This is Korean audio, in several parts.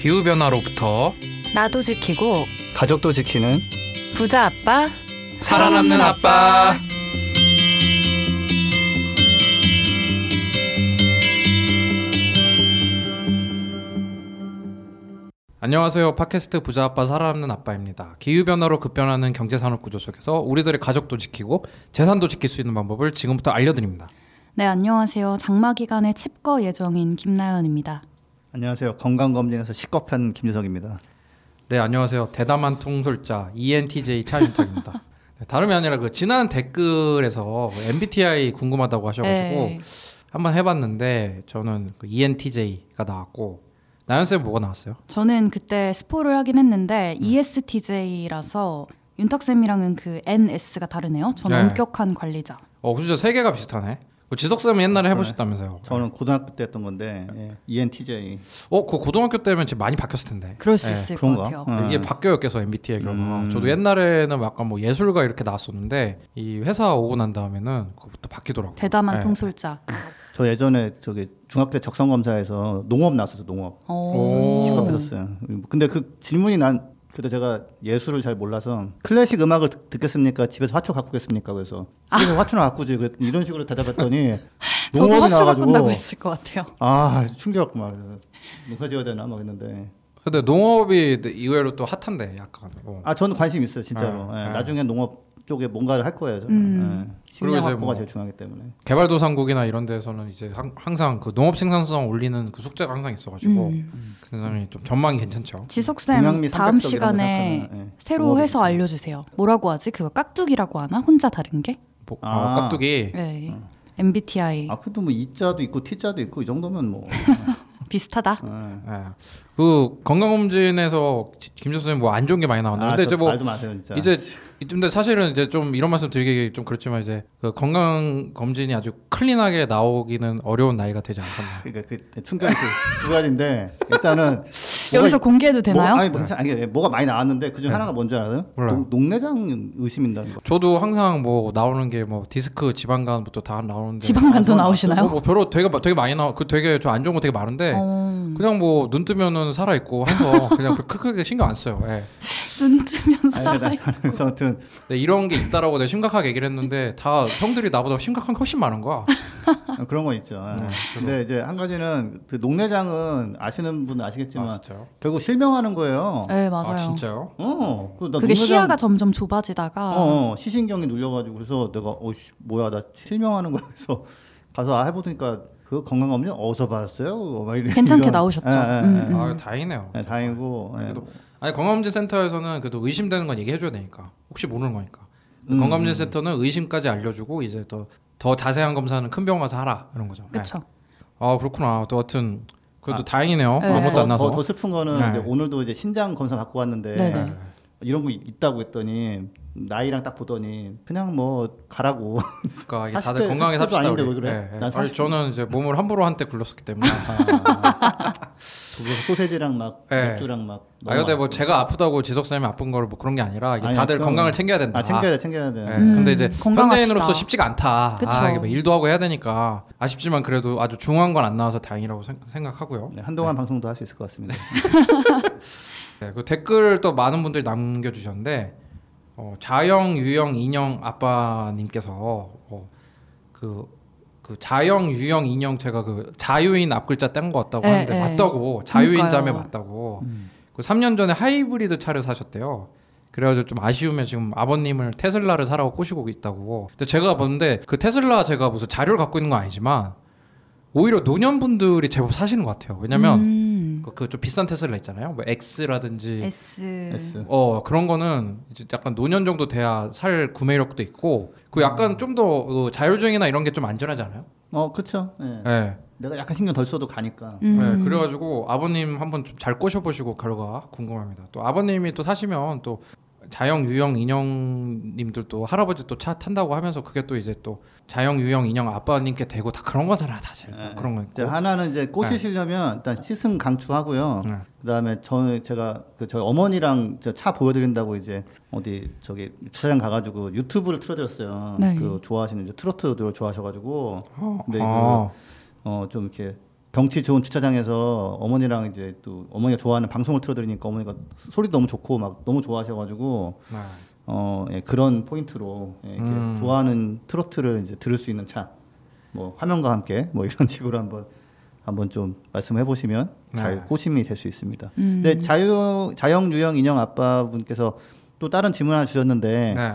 기후 변화로부터 나도 지키고 가족도 지키는 부자 아빠 살아남는 아빠. 안녕하세요. 팟캐스트 부자 아빠 살아남는 아빠입니다. 기후 변화로 급변하는 경제 산업 구조 속에서 우리들의 가족도 지키고 재산도 지킬 수 있는 방법을 지금부터 알려드립니다. 네, 안녕하세요. 장마 기간에 칩거 예정인 김나연입니다. 안녕하세요. 건강검진에서 식겁한 김재석입니다. 네, 안녕하세요. 대담한 통솔자 ENTJ 차윤탁입니다. 네, 다름이 아니라 그 지난 댓글에서 MBTI 궁금하다고 하셔가지고 네. 한번 해봤는데 저는 그 ENTJ가 나왔고 나연 쌤 뭐가 나왔어요? 저는 그때 스포를 하긴 했는데 E ESTJ라서 윤탁 쌤이랑은 그 NS가 다르네요. 저는 네. 엄격한 관리자. 어, 진짜 세 개가 비슷하네. 그 지석 쌤은 옛날에 해보셨다면서요? 저는 고등학교 때 했던 건데 예, ENTJ. 어, 그 고등학교 때면 지금 많이 바뀌었을 텐데. 그럴 수 네. 있을 것 그런가? 같아요. 어. 이게 바뀌어요, 계속 MBTI 결과가. 음. 저도 옛날에는 약간 뭐 예술가 이렇게 나왔었는데 이 회사 오고 난 다음에는 그것부터 바뀌더라고요. 대담한 네. 통솔자. 저 예전에 저기 중학교 때 적성 검사에서 농업 나왔었어 농업. 오. 식겁했었어요. 근데 그 질문이 난 그때 제가 예술을 잘 몰라서 클래식 음악을 듣, 듣겠습니까? 집에서 화초 가꾸겠습니까? 그래서 집에서 화초나 가꾸지 그랬- 이런 식으로 대답했더니 저도 농업이 바꾼다고 했을 것 같아요. 아 충격 막 농사 지어야 되나 막 했는데 근데 농업이 의외로 또 핫한데 약간. 어. 아 저는 관심 있어요 진짜로. 네, 예, 네. 나중에 농업 쪽에 뭔가를 할 거예요 저는. 음. 예. 그리고 식량 이제 확보가 뭐- 제일 중요하기 때문에. 개발도상국이나 이런 데서는 이제 항- 항상 그 농업 생산성 올리는 그 숙제가 항상 있어가지고 음. 굉장히 좀 전망이 괜찮죠. 지석 동양 쌤미 다음 시간에 생각하면, 예, 새로 해서. 알려주세요. 뭐라고 하지? 그거 깍두기라고 하나? 혼자 다른 게? 뭐, 아. 어, 깍두기. 네. MBTI 아 그래도 뭐 이자도 있고 T자도 있고 이 정도면 뭐. 비슷하다. 예. 예. 그 건강검진에서 지- 김준수 선생님 뭐 안 좋은 게 많이 나왔는데 아, 근데 저 이제 뭐 말도 마세요 진짜. 이제 근데 사실은 이제 좀 이런 말씀 드리기 좀 그렇지만 이제 그 건강 검진이 아주 클린하게 나오기는 어려운 나이가 되지 않았나. 그러니까 그 충격이 그두 가지인데 일단은 여기서 뭐가- 공개해도 되나요? 뭐, 아니, 뭐, 괜찮아. 아니 뭐가 많이 나왔는데 그중 네. 하나가 뭔지 알아요? 몰라요. 농- 농내장 의심인다는 거. 저도 항상 뭐 나오는 게 뭐 디스크 지방간부터 다 나오는데 지방간도 아, 나오시나요? 뭐, 뭐 별로 되게 마- 되게 많이 나와 그 되게 좀 안 좋은 거 되게 많은데 어, 그냥 뭐 눈 뜨면은 살아 있고 해서 그냥 그- 크게 신경 안 써요. 예. 눈 뜨면 살아. 아니, 나- 그래서 아무튼 근데 이런 게 있다라고 내가 심각하게 얘기를 했는데 다 형들이 나보다 심각한 게 훨씬 많은 거야. 그런 거 있죠. 예. 네, 근데 이제 한 가지는 그 농내장은 아시는 분은 아시겠지만 아, 진짜요? 결국 실명하는 거예요. 네 맞아요. 아 진짜요? 어, 그게 농내장- 시야가 점점 좁아지다가 어, 어, 시신경이 눌려가지고 그래서 내가 어씨 뭐야 나 실명하는 거야 그래서 가서 아, 해보니까 그 건강검진 어디서 받았어요? 그거 막 이런- 괜찮게 이런- 나오셨죠? 예, 예, 음, 예. 음. 아 다행이네요. 네, 다행이고 예. 그래도 아니 건강검진 센터에서는 그래도 의심되는 건 얘기해줘야 되니까 혹시 모르는 거니까 음. 건강검진 센터는 의심까지 알려주고 이제 더 더 자세한 검사는 큰 병원 가서 하라 이런 거죠. 네. 그렇죠. 아 그렇구나. 또 하여튼 그래도 아. 다행이네요. 네. 아무것도 더, 안 나서. 더, 더 슬픈 거는 네. 이제 오늘도 이제 신장 검사 받고 왔는데 네네. 이런 거 있다고 했더니 나이랑 딱 보더니 그냥 뭐 가라고 그러니까 이게 40대 다들 건강하게 40대도 삽시다 아닌데 우리. 왜 그래? 예, 예. 난 아니, 40 저는 이제 몸을 함부로 한때 굴렀었기 때문에. 거기서 소세지랑 막 네. 맥주랑 막 아 근데 뭐 제가 아프다고 지석 쌤이 아픈 거를 뭐 그런 게 아니라 이게 아니, 다들 그럼- 건강을 챙겨야 된다. 아 챙겨야 돼 챙겨야 돼 예, 음, 근데 이제 건강합시다. 현대인으로서 쉽지가 않다. 그쵸. 아, 이게 뭐 일도 하고 해야 되니까 아쉽지만 그래도 아주 중요한 건 안 나와서 다행이라고 생- 생각하고요. 네, 한동안 방송도 할 수 있을 것 같습니다. 네, 그 댓글 또 많은 분들이 남겨주셨는데 어, 자영, 유영, 인영 아빠님께서 어, 그, 그 자영, 유영, 인영 제가 그 자유인 앞글자 뗀거 같다고 예, 하는데 예. 맞다고 자유인. 자매 맞다고 그 3년 전에 하이브리드 차를 사셨대요. 그래가지고 좀 아쉬우면 지금 아버님을 테슬라를 사라고 꼬시고 있다고. 근데 제가 보는데 그 테슬라 제가 무슨 자료를 갖고 있는 건 아니지만 오히려 노년분들이 제법 사시는 것 같아요. 왜냐면 음, 그좀 비싼 테슬라 있잖아요. 뭐 X라든지 S. S. 어 그런 거는 이제 약간 노년 정도 돼야 살 구매력도 있고 그 약간 좀더 어, 자율주행이나 이런 게 좀 안전하지 않아요? 어 그렇죠. 예. 네. 내가 약간 신경 덜 써도 가니까. 음. 네, 그래가지고 아버님 한번 좀 잘 꼬셔보시고 결과 궁금합니다. 또 아버님이 또 사시면 또 자영, 유영, 인형님들도 할아버지 또 차 탄다고 하면서 그게 또 이제 또 자영, 유영, 인형 아빠님께 되고 다 그런 거잖아, 사실 네. 그런 거 있고. 하나는 이제 꼬시시려면 일단 시승 강추하고요. 네. 그다음에 저는 제가 그 저희 어머니랑 저 차 보여드린다고 이제 어디 저기 주차장 가가지고 유튜브를 틀어드렸어요. 네. 그 좋아하시는 이제 트로트 노래 좋아하셔가지고 어, 근데 어. 어좀 이렇게 경치 좋은 주차장에서 어머니랑 이제 또 어머니가 좋아하는 방송을 틀어드리니까 어머니가 소리도 너무 좋고 막 너무 좋아하셔가지고 네. 어 예, 그런 포인트로 예, 이렇게 음. 좋아하는 트로트를 이제 들을 수 있는 차, 뭐 화면과 함께 뭐 이런 식으로 한번 한번 좀 말씀해 보시면 잘 네. 꼬심이 될 수 있습니다. 음. 근데 자유 자영 유형 인형 아빠분께서 또 다른 질문 하나 주셨는데 네.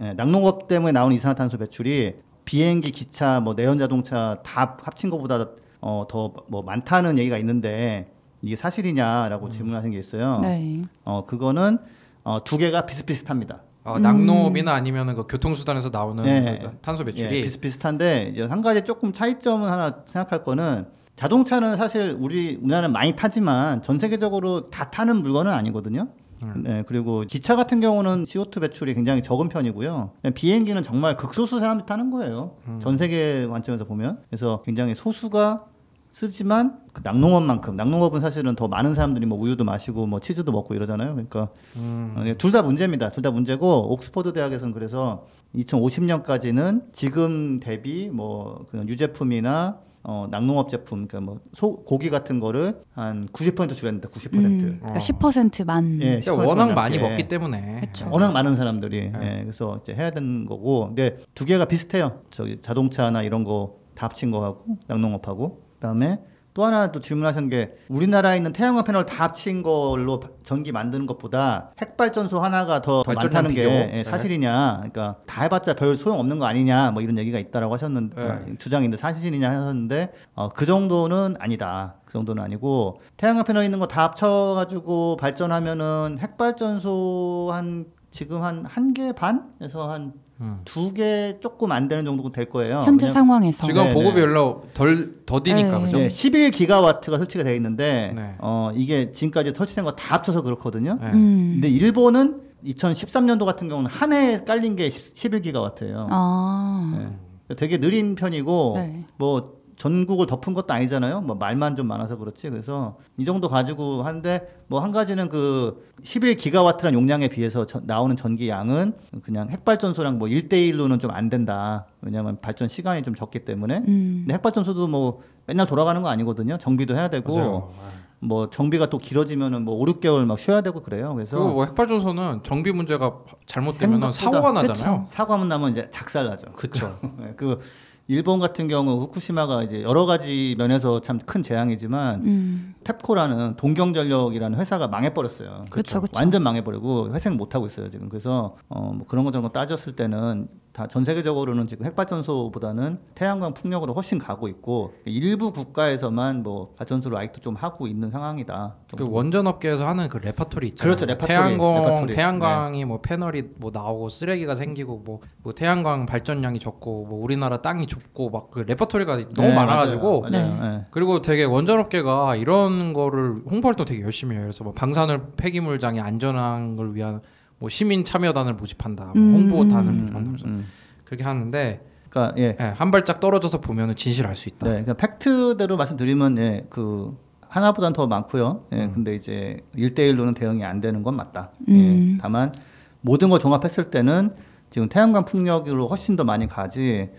예, 낙농업 때문에 나오는 이산화탄소 배출이 비행기, 기차, 뭐 내연 자동차 다 합친 것보다 어, 더 뭐 많다는 얘기가 있는데 이게 음. 사실이냐라고 질문하신 게 있어요. 네. 어 그거는 어, 두 개가 비슷비슷합니다. 어, 낙농업이나 아니면은 그 교통수단에서 나오는 네. 그 탄소 배출이 예, 비슷비슷한데 이제 한 가지 조금 차이점은 하나 생각할 거는 자동차는 사실 우리 우리나라는 많이 타지만 전 세계적으로 다 타는 물건은 아니거든요. 음. 네, 그리고 기차 같은 경우는 CO2 배출이 굉장히 적은 편이고요. 비행기는 정말 극소수 사람들이 타는 거예요. 음. 전 세계 관점에서 보면. 그래서 굉장히 소수가 쓰지만 그 낙농업만큼 낙농업은 사실은 더 많은 사람들이 뭐 우유도 마시고 뭐 치즈도 먹고 이러잖아요. 그러니까 음. 둘다 문제입니다. 둘 다 문제고 옥스퍼드 대학에서는 그래서 2050년까지는 지금 대비 뭐 그런 유제품이나 어, 낙농업 제품, 그러니까 뭐 소, 고기 같은 거를 한 90% 줄였는데 90%. 음, 그러니까 10%만. 예, 그러니까 10% 워낙. 많이 먹기 때문에 그쵸. 워낙 많은 사람들이 네. 예, 그래서 이제 해야 되는 거고 근데 두 개가 비슷해요 저기 자동차나 이런 거 다 합친 거하고 낙농업하고 그다음에 또 하나 또 질문하신 게 우리나라에 있는 태양광 패널 다 합친 걸로 전기 만드는 것보다 핵발전소 하나가 더, 더 많다는 게. 예, 네. 사실이냐 그러니까 다 해봤자 별 소용 없는 거 아니냐 뭐 이런 얘기가 있다라고 하셨는데 네. 아, 주장인데 사실이냐 하셨는데 어, 그 정도는 아니다 그 정도는 아니고 태양광 패널 있는 거 다 합쳐가지고 발전하면은 핵발전소 한 지금 한 한 개 반에서 한 음. 두개 조금 안 되는 정도 될 거예요. 현재 상황에서. 지금 네, 보급이 네. 별로 덜 더디니까 네. 그죠? 네, 11 기가와트가 설치가 되어 있는데 네. 어, 이게 지금까지 설치된 거 다 합쳐서 그렇거든요. 네. 음. 근데 일본은 2013년도 같은 경우는 한 해에 깔린 게 11 기가와트예요. 아. 되게 느린 편이고 네. 뭐 전국을 덮은 것도 아니잖아요. 뭐 말만 좀 많아서 그렇지. 그래서 이 정도 가지고 하는데 뭐 한 가지는 그 11기가와트란 용량에 비해서 저- 나오는 전기 양은 그냥 핵발전소랑 뭐 1대1로는 좀 안 된다. 왜냐하면 발전 시간이 좀 적기 때문에. 음. 근데 핵발전소도 뭐 맨날 돌아가는 거 아니거든요. 정비도 해야 되고 맞아요. 뭐 정비가 또 길어지면은 뭐 5, 6개월 막 쉬어야 되고 그래요. 그래서 그리고 뭐 핵발전소는 정비 문제가 잘못되면 사고가 나잖아요. 사고하면 나면 이제 작살 나죠. 그렇죠. 네, 그 일본 같은 경우 후쿠시마가 이제 여러 가지 면에서 참 큰 재앙이지만 음. TEPCO라는 동경전력이라는 회사가 망해버렸어요. 그렇죠, 그렇죠. 완전 망해버리고 회생 못 하고 있어요 지금. 그래서 어, 뭐 그런 거 저런 거 따졌을 때는 다 전 세계적으로는 지금 핵발전소보다는 태양광 풍력으로 훨씬 가고 있고 일부 국가에서만 뭐 발전소를 아직도 좀 하고 있는 상황이다. 그 원전 업계에서 하는 그 레파토리 있잖아요. 그렇죠, 레파토리, 태양광 레파토리. 네. 태양광이 뭐 패널이 뭐 나오고 쓰레기가 생기고 뭐, 뭐 태양광 발전량이 적고 뭐 우리나라 땅이 좁고 막 그 레파토리가 너무 네, 많아가지고 맞아요. 맞아요. 네. 그리고 되게 원전 업계가 이런 거를 홍보 활동 되게 열심히 해요. 그래서 뭐 방사능 폐기물장의 안전한 걸 위한 뭐 시민 참여단을 모집한다, 뭐 음, 홍보단을 음. 모집한다, 음. 그렇게 하는데 그러니까 예. 예, 한 발짝 떨어져서 보면은 진실 알수 있다. 네, 그러니까 팩트대로 말씀드리면 예, 그 하나보단 더 많고요. 예, 음. 근데 이제 1대1로는 대응이 안 되는 건 맞다. 음. 예, 다만 모든 걸 종합했을 때는 지금 태양광 풍력으로 훨씬 더 많이 가지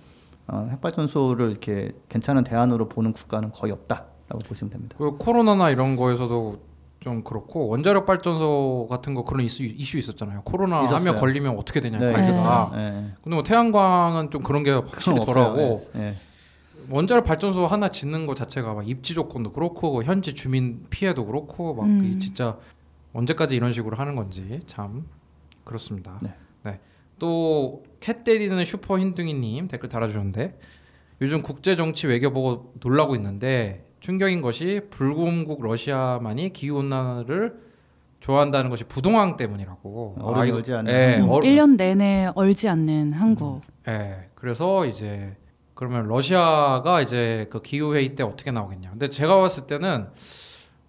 어, 핵발전소를 이렇게 괜찮은 대안으로 보는 국가는 거의 없다라고 보시면 됩니다. 그 코로나나 이런 거에서도 좀 그렇고 원자력 발전소 같은 거 그런 이슈, 이슈 있었잖아요. 코로나 있었어요. 하면 걸리면 어떻게 되냐 네, 가이드가. 있었어요. 예. 근데 뭐 태양광은 좀 그런 게 확실히 덜하고. 예, 예. 원자력 발전소 하나 짓는 거 자체가 막 입지 조건도 그렇고 뭐 현지 주민 피해도 그렇고 막 음. 이 진짜 언제까지 이런 식으로 하는 건지 참 그렇습니다. 네. 또캣 때리는 슈퍼 흰둥이님 댓글 달아주셨는데 요즘 국제 정치 외교 보고 놀라고 있는데 충격인 것이 불공국 러시아만이 기후 온난화를 좋아한다는 것이 부동항 때문이라고. 얼음이 아, 얼지 않는 예. 얼- 1년 내내 얼지 않는 한국. 예, 그래서 이제 그러면 러시아가 이제 그 기후 회의 때 어떻게 나오겠냐. 근데 제가 봤을 때는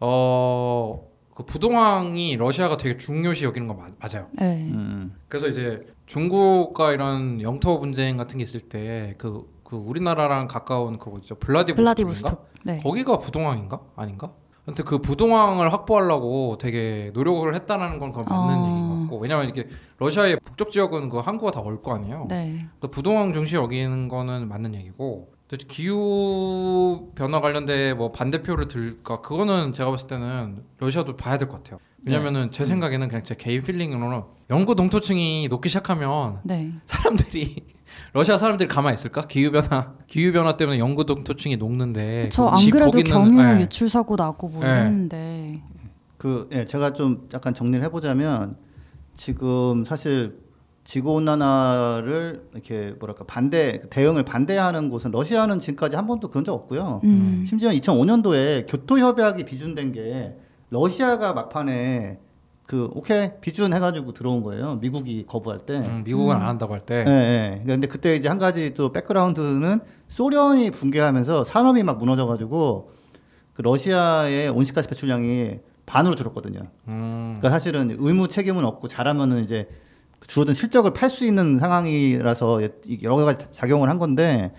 어 그 부동항이 러시아가 되게 중요시 여기는 거 마- 맞아요. 네. 음, 그래서 이제 중국과 이런 영토 분쟁 같은 게 있을 때 그 그 우리나라랑 가까운 그거 있죠 블라디보스톡인가? 블라디보스톡. 네. 거기가 부동항인가 아닌가? 아무튼 그 부동항을 확보하려고 되게 노력을 했다는 건 그건 맞는 어. 얘기인 것 같고 왜냐면 이게 러시아의 북쪽 지역은 그 항구가 다 올 거 아니에요. 네. 또 부동항 중시 여기는 거는 맞는 얘기고 기후 변화 관련돼 뭐 반대표를 들까 그거는 제가 봤을 때는 러시아도 봐야 될 것 같아요. 왜냐면은 제 생각에는 그냥 제 개인 필링으로는 영구 동토층이 녹기 시작하면 네. 사람들이 러시아 사람들이 가만히 있을까? 기후 변화 기후 변화 때문에 영구 동토층이 녹는데 저 그럼 안집 그래도 경유 네. 유출 사고 나고 뭐 네. 이랬는데 그 예, 제가 좀 약간 정리를 해보자면 지금 사실 지구 온난화를 이렇게 뭐랄까 반대 대응을 반대하는 곳은 러시아는 지금까지 한 번도 그런 적 없고요. 음. 심지어 2005년도에 교토 협약이 비준된 게 러시아가 막판에 그 오케이 비준 해가지고 들어온 거예요. 미국이 거부할 때. 음, 미국은 안 한다고 할 때. 예, 예. 근데 그때 이제 한 가지 또 백그라운드는 소련이 붕괴하면서 산업이 막 무너져가지고 그 러시아의 온실가스 배출량이 반으로 줄었거든요. 음, 그러니까 사실은 의무 책임은 없고 잘하면은 이제 줄어든 실적을 팔 수 있는 상황이라서 여러 가지 작용을 한 건데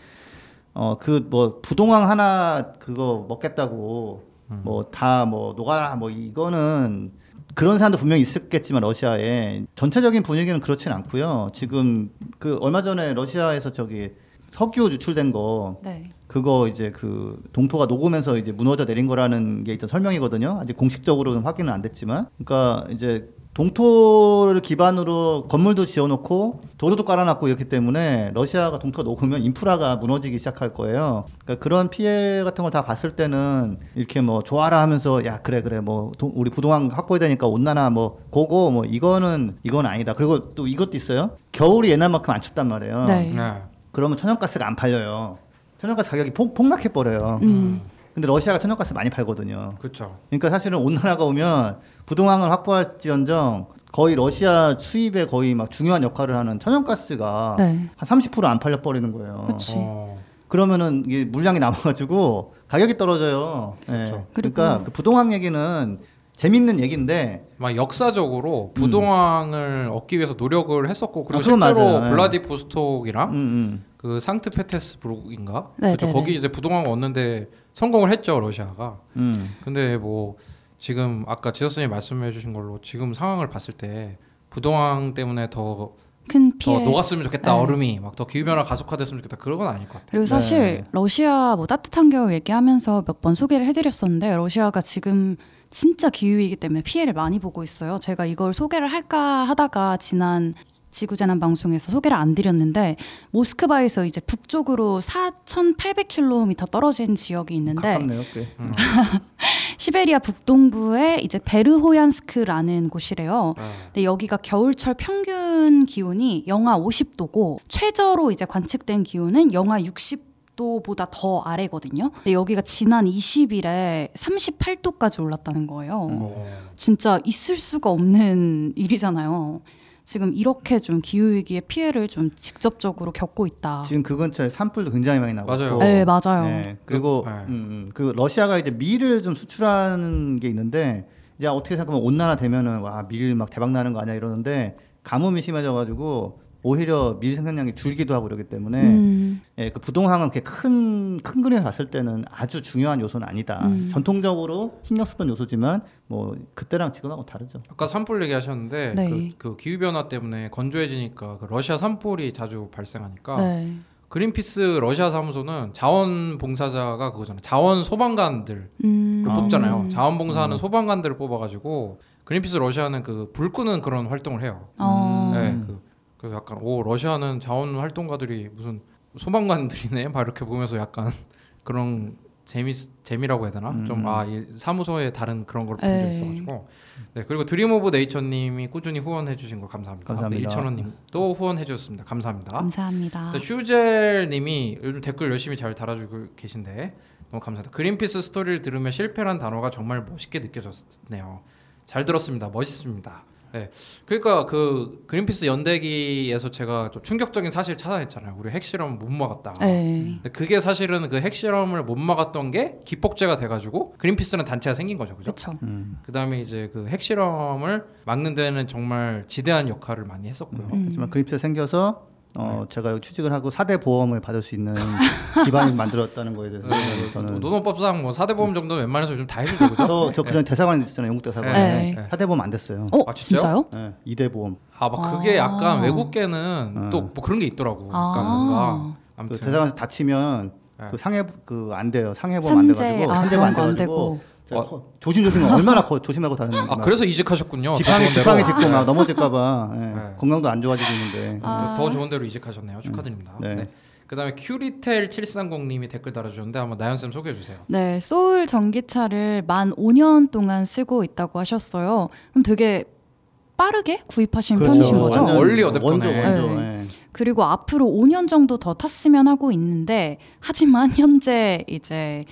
어 그 뭐 부동항 하나 그거 먹겠다고 뭐 다뭐 녹아라 뭐 이거는 그런 사람도 분명히 있었겠지만 러시아에 전체적인 분위기는 그렇진 않고요. 지금 그 얼마 전에 러시아에서 저기 석유 유출된 거 네. 그거 이제 그 동토가 녹으면서 이제 무너져 내린 거라는 게 일단 설명이거든요. 아직 공식적으로는 확인은 안 됐지만, 그러니까 이제 동토를 기반으로 건물도 지어놓고 도로도 깔아놨고 이렇기 때문에 러시아가 동토가 녹으면 인프라가 무너지기 시작할 거예요. 그러니까 그런 피해 같은 걸 다 봤을 때는 이렇게 뭐 좋아라 하면서 야 그래 그래 뭐 도- 우리 부동항 확보해야 되니까 온난화 뭐 고고 뭐 이거는 이건 아니다. 그리고 또 이것도 있어요. 겨울이 옛날만큼 안 춥단 말이에요. 네. 네. 그러면 천연가스가 안 팔려요. 천연가스 가격이 폭, 폭락해 버려요. 음. 근데 러시아가 천연가스 많이 팔거든요. 그렇죠. 그러니까 사실은 온난화가 오면 부동항을 확보할지언정 거의 러시아 수입에 거의 막 중요한 역할을 하는 천연가스가 네. 한 30%안 팔려 버리는 거예요. 그치. 어, 그러면은 이게 물량이 남아가지고 가격이 떨어져요. 예. 그렇죠. 그러니까 그리고- 그 부동항 얘기는 재밌는 얘기인데 막 역사적으로 부동항을 얻기 위해서 노력을 했었고 그리고 아, 실제로 맞아요. 네. 블라디보스톡이랑 음, 음. 그 상트페테스부르크인가 네, 그렇죠. 네, 거기 네. 이제 부동항을 얻는데 성공을 했죠 러시아가. 음. 근데 뭐 지금 아까 지서스님 말씀해주신 걸로 지금 상황을 봤을 때 부동항 때문에 더, 큰더 피해. 녹았으면 좋겠다 네. 얼음이 막 더 기후 변화 가속화됐으면 좋겠다 그런 건 아닐 것 같아요. 그리고 사실 네. 러시아 뭐 따뜻한 겨울 얘기하면서 몇 번 소개를 해드렸었는데 러시아가 지금 진짜 기후이기 때문에 피해를 많이 보고 있어요. 제가 이걸 소개를 할까 하다가 지난 지구재난 방송에서 소개를 안 드렸는데 모스크바에서 이제 북쪽으로 4,800km 떨어진 지역이 있는데 가깝네요. 꽤. 시베리아 북동부에 이제 베르호얀스크라는 곳이래요. 네. 근데 여기가 겨울철 평균 기온이 영하 50도고 최저로 이제 관측된 기온은 영하 60 도보다 더 아래거든요. 근데 여기가 지난 20일에 38도까지 올랐다는 거예요. 어. 진짜 있을 수가 없는 일이잖아요. 지금 이렇게 좀 기후 위기의 피해를 좀 직접적으로 겪고 있다. 지금 그 근처에 산불도 굉장히 많이 나고 맞아요. 네, 맞아요. 네, 그리고 네. 음, 음, 그리고 러시아가 이제 밀을 좀 수출하는 게 있는데 이제 어떻게 생각하면 온난화 되면은 와 밀 막 대박 나는 거 아니야 이러는데 가뭄이 심해져가지고 오히려 밀 생산량이 줄기도 하고 그러기 때문에 음, 예, 그 부동항은 그렇게 큰, 큰 그림에 봤을 때는 아주 중요한 요소는 아니다. 음. 전통적으로 신경 쓰던 요소지만 뭐 그때랑 지금하고 다르죠. 아까 산불 얘기하셨는데 네. 그, 그 기후 변화 때문에 건조해지니까 그 러시아 산불이 자주 발생하니까 네. 그린피스 러시아 사무소는 자원봉사자가 그거잖아요. 자원 소방관들 음, 를 뽑잖아요. 음. 자원봉사하는 소방관들을 뽑아가지고 그린피스 러시아는 그 불 끄는 그런 활동을 해요. 어, 네, 그, 그래서 약간 오 러시아는 자원 활동가들이 무슨 소방관들이네, 막 이렇게 보면서 약간 그런 재미 재미라고 해야 되나? 음. 좀 아 이 사무소에 다른 그런 걸 본 적이 에이. 있어가지고. 네 그리고 Dream of Nature님이 꾸준히 후원해주신 거 감사합니다. 감사합니다. 1천원님도 후원해주셨습니다. 감사합니다. 감사합니다. 또 슈젤님이 요즘 댓글 열심히 잘 달아주고 계신데 너무 감사합니다. 그린피스 스토리를 들으면 실패란 단어가 정말 멋있게 느껴졌네요. 잘 들었습니다. 멋있습니다. 네, 그러니까 그 그린피스 연대기에서 제가 좀 충격적인 사실 찾아냈잖아요. 우리 핵실험 못 막았다. 네. 근데 그게 사실은 그 핵실험을 못 막았던 게 기폭제가 돼가지고 그린피스는 단체가 생긴 거죠, 그죠? 그렇죠. 음. 그다음에 이제 그 핵실험을 막는 데는 정말 지대한 역할을 많이 했었고요. 음. 하지만 그립스 생겨서 어, 네. 제가 여기 취직을 하고 4대 보험을 받을 수 있는 기반이 만들었다는 거에 대해서 네, 저는 노동법상 뭐 사대보험 정도는 웬만해서 요즘 다 해주죠? 저, 저 그전 대사관 있었잖아요. 영국 대사관. 네. 네. 4대 보험 안 됐어요. 어, 아, 진짜요? 네, 2대 보험. 아, 막 그게 아. 약간 외국계는 어. 또뭐 그런 게 있더라고. 약간 아. 뭔가 그 아무튼 대사관에서 다치면 네. 그 상해 그 안 돼요. 상해 보험 안 산재 돼가지고 아 산재 보험 그런 안거안 돼 가지고 제가 커- 조심 조심 얼마나 거, 조심하고 다녔는지 아막 그래서 이직하셨군요. 더 지팡이 지팡이. 짚고 막 넘어질까봐 예, 네. 건강도 안 좋아지고 있는데 아. 더 좋은 데로 이직하셨네요. 축하드립니다. 네. 네. 그다음에 큐리텔 730님이 댓글 달아주셨는데 한번 나연 쌤 소개해 주세요. 네, 소울 전기차를 만 5년 동안 쓰고 있다고 하셨어요. 그럼 되게 빠르게 구입하신 편이신 거죠? 완전 얼리 어댑터네. 네. 예. 그리고 앞으로 5년 정도 더 탔으면 하고 있는데 하지만 현재 이제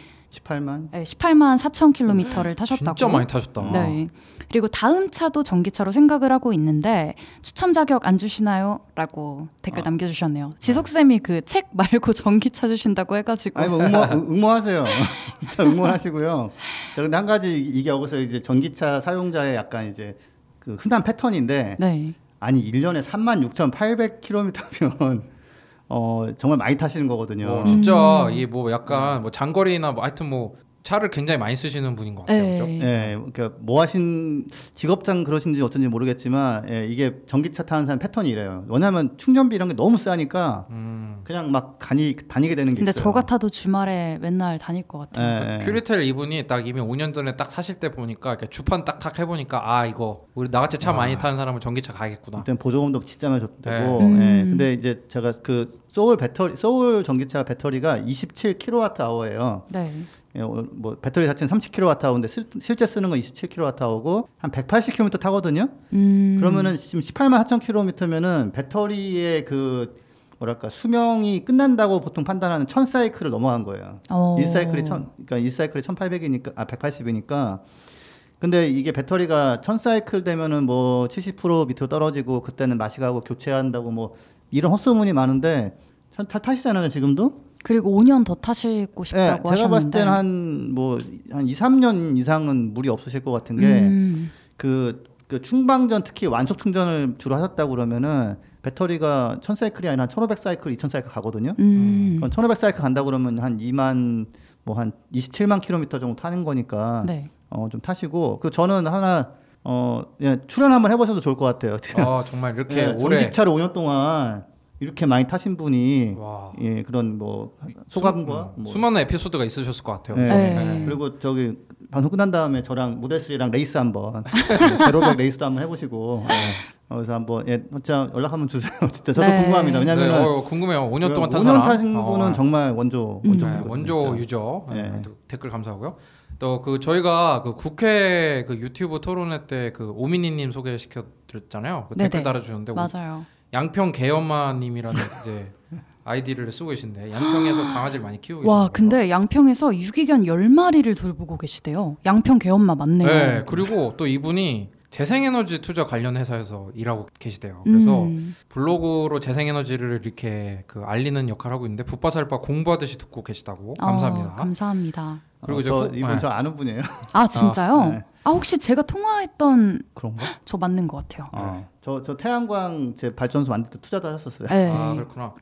18만. 18만 4천 킬로미터를 타셨다고. 진짜 많이 타셨다. 네. 그리고 다음 차도 전기차로 생각을 하고 있는데 추첨 자격 안 주시나요? 라고 댓글 아. 남겨주셨네요. 지석 쌤이 그 책 말고 전기차 주신다고 해가지고. 아니 뭐 응모 응모하세요. 일단 응모하시고요. 자 근데 한 가지 이게 여기서 이제 전기차 사용자의 약간 이제 그 흔한 패턴인데 네. 아니 1년에 36,800km면 어 정말 많이 타시는 거거든요. 어, 진짜 음. 이뭐 약간 뭐 장거리나 뭐 하여튼 뭐 차를 굉장히 많이 쓰시는 분인 것 같아요. 그죠? 네. 예, 그러니까 뭐 하신 직업상 그러신지 어쩐지 모르겠지만 예, 이게 전기차 타는 사람 패턴이 이래요. 왜냐하면 충전비 이런 게 너무 싸니까 음. 그냥 막 다니 다니게 되는 게 근데 있어요. 저 같아도 주말에 맨날 다닐 것 같아요. 예, 예. 큐리텔 이분이 딱 이미 5년 전에 딱 사실 때 보니까 이렇게 주판 딱딱 해보니까 아 이거 우리 나같이 차 많이 타는 사람은 전기차 가야겠구나. 일단 보조금도 진짜 많이 줬고, 네. 음. 예, 근데 이제 제가 그 소울 배터리, 소울 전기차 배터리가 27kWh예요. 네. 예, 어, 뭐 배터리 자체는 30kWh인데 실, 실제 쓰는 건 27kWh고 한 180km 타거든요. 음. 그러면은 지금 18만 4천 km면은 배터리의 그 뭐랄까 수명이 끝난다고 보통 판단하는 1000 사이클을 넘어간 거예요. 어. 1사이클이 1000 그러니까 1사이클이 1800이니까 아 180이니까 근데 이게 배터리가 1000 사이클 되면은 뭐 70% 밑으로 떨어지고 그때는 맛이 가고 교체한다고 뭐 이런 헛소문이 많은데 타, 타- 타시잖아요, 지금도? 그리고 5년 더 타시고 예, 싶다고 제가 봤을 하셨는데. 때는 한 뭐한 2, 3년 이상은 무리 없으실 것 같은 게 음. 그, 그 충방전 특히 완속 충전을 주로 하셨다고 그러면은 배터리가 1000 사이클이 아니라 1500 사이클, 2000 사이클 가거든요. 음. 그럼 1500 사이클 간다 그러면 한 2만 뭐 한 27만 킬로미터 정도 타는 거니까 네. 어좀 타시고 그 저는 하나 어 예, 출연 한번 해 보셔도 좋을 것 같아요. 아 정말 이렇게 예, 오래 전기차를 5년 동안 이렇게 많이 타신 분이 와. 예 그런 뭐 소감과 수, 뭐 수많은 에피소드가 있으셨을 것 같아요. 예, 네. 예. 그리고 저기 방송 끝난 다음에 저랑 모델 3랑 레이스 한번 제로백 레이스도 한번 해보시고 예. 어, 그래서 한번 예 진짜 연락 한번 주세요. 진짜 저도 네. 궁금합니다. 왜냐면 네, 은 어, 궁금해요. 5년 동안 탄 5년 사람. 타신 어, 분은 정말 원조 음. 원조 네, 분이거든요, 원조. user 네, 네. 또 댓글 감사하고요. 또 그 저희가 그 국회 그 유튜브 토론회 때 그 오미니님 소개시켜 드렸잖아요. 그. 댓글 달아주셨는데 맞아요. 양평 개엄마님이라는 이제 아이디를 쓰고 계신데 양평에서 강아지를 많이 키우고 와, 계시는 거예요. 근데 양평에서 유기견 10마리를 돌보고 계시대요. 양평 개엄마 맞네요. 네, 그리고 또 이분이 재생에너지 투자 관련 회사에서 일하고 계시대요. 그래서 음. 블로그로 재생에너지를 이렇게 그 알리는 역할을 하고 있는데 붓바살바 공부하듯이 듣고 계시다고 감사합니다. 어, 감사합니다. 그리고 어, 이제 저 후- 이분 네. 저 아는 분이에요. 아, 진짜요? 네. 아, 혹시 제가 통화했던 그런가? 저 맞는 것 같아요. 어. 저 저 태양광 제 발전소 만들 때 투자도 하셨어요. 네. 아 그렇구나.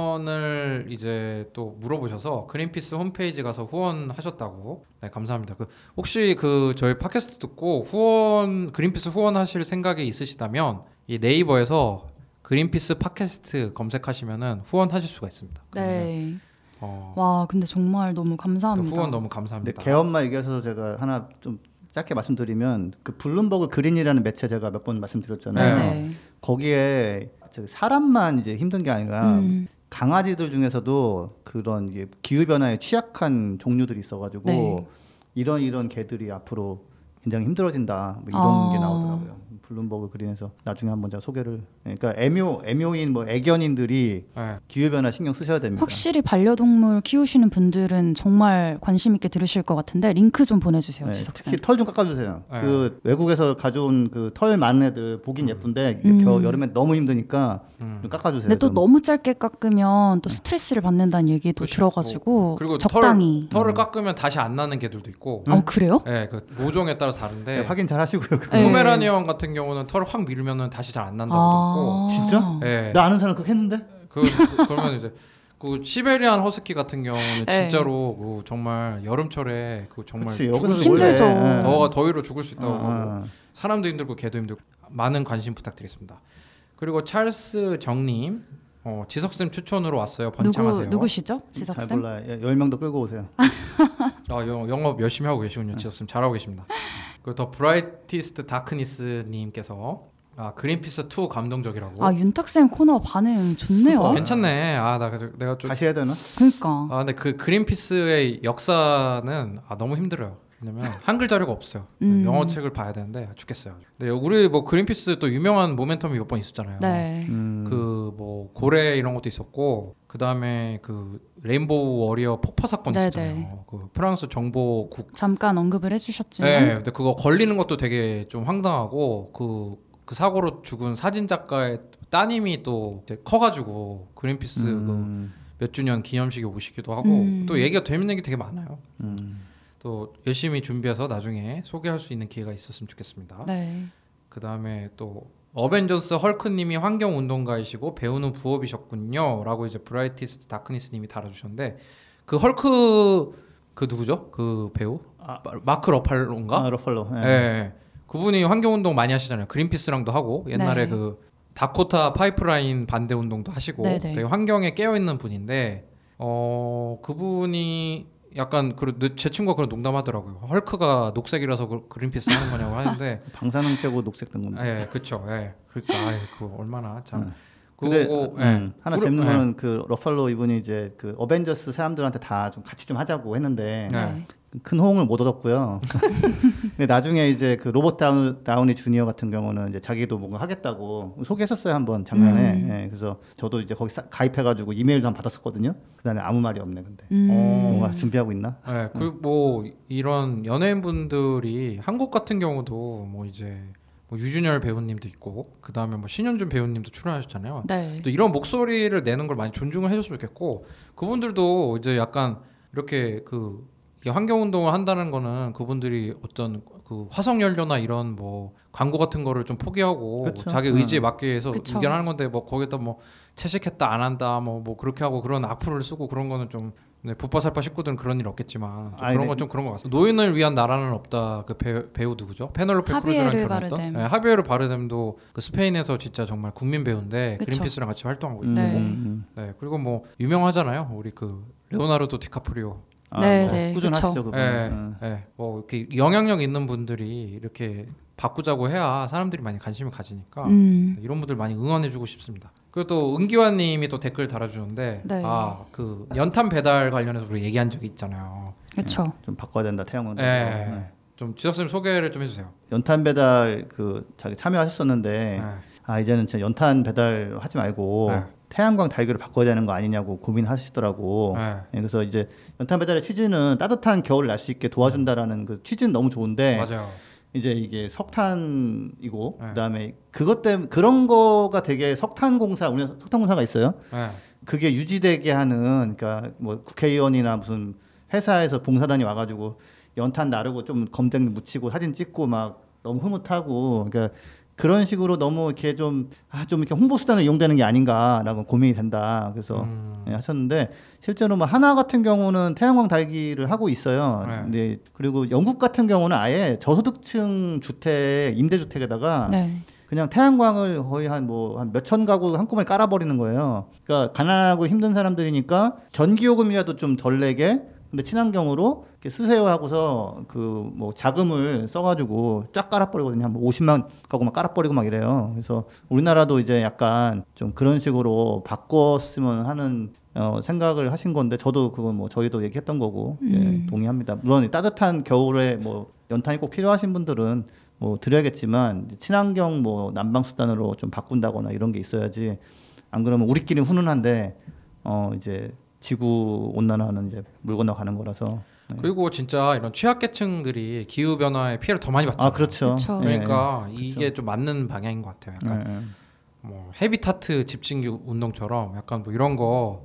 후원을 이제 또 물어보셔서 그린피스 홈페이지 가서 후원하셨다고. 네 감사합니다. 그 혹시 그 저희 팟캐스트 듣고 후원 그린피스 후원하실 생각이 있으시다면 이 네이버에서 그린피스 팟캐스트 검색하시면은 후원하실 수가 있습니다. 네. 어, 와, 근데 정말 너무 그 감사합니다. 후원 너무 감사합니다. 개엄마 얘기하셔서 제가 하나 좀 짧게 말씀드리면 그 블룸버그 그린이라는 매체 제가 몇 번 말씀드렸잖아요. 네. 네네. 거기에 저 사람만 이제 힘든 게 아니라 음. 강아지들 중에서도 그런 기후 변화에 취약한 종류들이 있어가지고 네. 이런 이런 개들이 앞으로 굉장히 힘들어진다 뭐 이런 아. 게 나오더라고요. 블룸버그 그린에서 나중에 한번 제가 소개를 예, 그러니까 애묘 애묘인 뭐 애견인들이 네. 기후 변화 신경 쓰셔야 됩니다. 확실히 반려동물 키우시는 분들은 정말 관심 있게 들으실 것 같은데 링크 좀 보내주세요, 네, 지석. 특히 털 좀 깎아주세요. 네. 그 외국에서 가져온 그 털 많은 애들 보긴 예쁜데 음. 겨 여름에 너무 힘드니까 음. 좀 깎아주세요. 근데 또 좀. 너무 짧게 깎으면 또 스트레스를 받는다는 얘기도 그렇죠. 들어가지고 그리고 적당히. 털, 털을 깎으면 다시 안 나는 개들도 있고. 어 그래요? 네, 그 모종에 따라 다른데. 네, 확인 잘 하시고요. 네. 포메라니언 같은 경우는 털을 확 밀면은 다시 잘 안 난다고 아. 진짜? 듣고. 예. 나 아는 사람 그렇게 했는데 그, 그 그러면 이제 그 시베리안 허스키 같은 경우는 네. 진짜로 그 정말 여름철에 그 정말 그치, 죽을 수 힘들죠. 예. 더워 더위로 죽을 수 있다고 하고 아, 사람도 힘들고 개도 힘들고 많은 관심 부탁드리겠습니다. 그리고 찰스 정님 어, 지석 쌤 추천으로 왔어요. 누구 번창하세요. 누구시죠? 잘 지석쌤? 몰라요. 예, 열 명도 끌고 오세요. 아, 영, 영업 열심히 하고 계시군요. 지석 쌤 잘하고 계십니다. 그리고 The Brightest Darkness 님께서 아 그린피스 2 감동적이라고. 아 윤탁 쌤 코너 반응 좋네요. 어? 괜찮네. 아 나 내가 좀 다시 해야 되나? 그러니까 아 근데 그 그린피스의 역사는 아 너무 힘들어요. 왜냐면 한글 자료가 없어요. 음. 영어 책을 봐야 되는데 죽겠어요. 근데 우리 뭐 그린피스 또 유명한 모멘텀이 몇 번 있었잖아요. 네. 음. 그뭐 고래 이런 것도 있었고 그 다음에 그 레인보우 워리어 폭파 사건 네네. 있었잖아요. 그 프랑스 정보국. 잠깐 언급을 해주셨지만 네, 근데 그거 걸리는 것도 되게 좀 황당하고 그, 그 사고로 죽은 사진 작가의 따님이 또 이제 커가지고 그린피스 그 음. 몇 주년 기념식에 오시기도 하고 음. 또 얘기가 재밌는 게 되게 많아요. 음. 또 열심히 준비해서 나중에 소개할 수 있는 기회가 있었으면 좋겠습니다. 네. 그 다음에 또 어벤져스 헐크님이 환경 운동가이시고 배우는 부업이셨군요 라고 이제 Brightest Darkness님이 달아주셨는데 그 헐크 그 누구죠? 그 배우 아. 마- 마크 러팔로인가? 아, 러펄로. 예. 예. 네. 그분이 환경 운동 많이 하시잖아요. 그린피스랑도 하고 옛날에 네. 그 다코타 파이프라인 반대 운동도 하시고 네네. 되게 환경에 깨어 있는 분인데 어 그분이 약간 그제 친구가 그런 농담하더라고요. 헐크가 녹색이라서 그 그린피스 하는 거냐고 하는데 방사능 쬐고 녹색 된 건데. 예, 그렇죠. 예. 그러니까 아이, 그 얼마나 참. 음. 근데 그거고, 예. 음, 하나 우리- 재밌는 예. 거는 그 러팔로 이분이 이제 그 어벤져스 사람들한테 다 좀 같이 좀 하자고 했는데 네. 네. 큰 호응을 못 얻었고요. 근데 나중에 이제 그 로버트 다운, 다우니 주니어 같은 경우는 이제 자기도 뭔가 하겠다고 소개했었어요 한번 작년에. 음. 예, 그래서 저도 이제 거기 사- 가입해가지고 이메일도 한번 받았었거든요. 그다음에 아무 말이 없네 근데. 음. 어. 뭔가 준비하고 있나? 예, 그뭐 이런 연예인분들이 한국 같은 경우도 뭐 이제 뭐 유준열 배우님도 있고 그 다음에 뭐 신현준 배우님도 출연하셨잖아요. 네. 또 이런 목소리를 내는 걸 많이 존중을 해줬으면 좋겠고 그분들도 이제 약간 이렇게 그 이게 환경 운동을 한다는 거는 그분들이 어떤 그 화석 연료나 이런 뭐 광고 같은 거를 좀 포기하고 그쵸. 자기 의지에 맞게 해서 그쵸. 의견하는 건데 뭐 거기다 뭐 채식했다 안 한다 뭐뭐 그렇게 하고 그런 악플을 쓰고 그런 거는 좀 네, 부파살파 식구들은 그런 일 없겠지만 좀 아니, 그런 네. 건좀 그런 것 같습니다. 노인을 위한 나라는 없다. 그 배우, 배우 누구죠? 페널로페 크루즈랑 하비에르 결혼했던 바르뎀. 네, 하비에르 바르뎀도 그 스페인에서 진짜 정말 국민 배우인데 그쵸. 그린피스랑 같이 활동하고 있고 네. 음. 네 그리고 뭐 유명하잖아요. 우리 그 레오나르도 디카프리오. 아, 네, 뭐 네, 꾸준하시죠 그쵸. 그분. 예, 은 예. 뭐 이렇게 영향력 있는 분들이 이렇게 바꾸자고 해야 사람들이 많이 관심을 가지니까 음. 이런 분들 많이 응원해주고 싶습니다. 그리고 또 은기환님이 또 댓글 달아주는데 네. 아그 연탄 배달 관련해서 우리 얘기한 적이 있잖아요. 그렇죠. 좀 바꿔야 된다 태양광. 예. 네. 좀 지석쌤 소개를 좀 해주세요. 연탄 배달 그 자기 참여하셨었는데 네. 아 이제는 진짜 연탄 배달 하지 말고 네. 태양광 달기를 바꿔야 되는 거 아니냐고 고민하시더라고. 네. 예, 그래서 이제 연탄 배달의 취지는 따뜻한 겨울을 날수 있게 도와준다라는 그 취지는 너무 좋은데 맞아요. 이제 이게 석탄이고 네. 그다음에 그것 때문에 그런 거가 되게 석탄 공사 우리 석탄 공사가 있어요. 네. 그게 유지되게 하는 그러니까 뭐 국회의원이나 무슨 회사에서 봉사단이 와가지고 연탄 나르고 좀 검정 묻히고 사진 찍고 막 너무 흐뭇하고 그러니까 그런 식으로 너무 이렇게 좀 아 좀 이렇게 홍보 수단을 이용되는 게 아닌가라고 고민이 된다. 그래서 음. 예, 하셨는데 실제로 뭐 하나 같은 경우는 태양광 달기를 하고 있어요. 네. 근데 그리고 영국 같은 경우는 아예 저소득층 주택 임대주택에다가 네. 그냥 태양광을 거의 한 뭐 한 몇천 가구 한꺼번에 깔아버리는 거예요. 그러니까 가난하고 힘든 사람들이니까 전기요금이라도 좀 덜 내게 근데 친환경으로 쓰세요 하고서 그 뭐 자금을 써가지고 쫙 깔아버리거든요. 한 50만 가구만 깔아버리고 막 이래요. 그래서 우리나라도 이제 약간 좀 그런 식으로 바꿨으면 하는 어, 생각을 하신 건데 저도 그건 뭐 저희도 얘기했던 거고 음. 예, 동의합니다. 물론 이 따뜻한 겨울에 뭐 연탄이 꼭 필요하신 분들은 뭐 드려야겠지만 친환경 뭐 난방 수단으로 좀 바꾼다거나 이런 게 있어야지 안 그러면 우리끼리 훈훈한데 어 이제 지구 온난화는 이제 물 건너가는 거라서 네. 그리고 진짜 이런 취약계층들이 기후 변화에 피해를 더 많이 받잖아요. 아 그렇죠. 그쵸. 예, 그러니까 이게 좀 맞는 방향인 것 같아요. 약간 예, 예. 뭐 헤비타트 집진기 운동처럼 약간 뭐 이런 거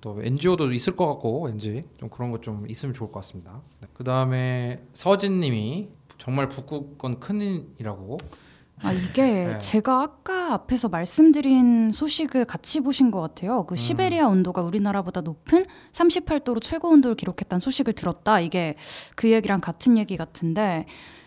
또 NGO도 있을 것 같고 왠지 좀 그런 거좀 있으면 좋을 것 같습니다. 네. 그 다음에 서진님이 정말 북극건 큰일이라고. 아 이게 네. 제가 아까 앞에서 말씀드린 소식을 같이 보신 것 같아요. 음. 그 시베리아 온도가 우리나라보다 높은 38도로 최고 온도를 기록했다는 소식을 들었다. 이게 그 얘기랑 같은 얘기 같은데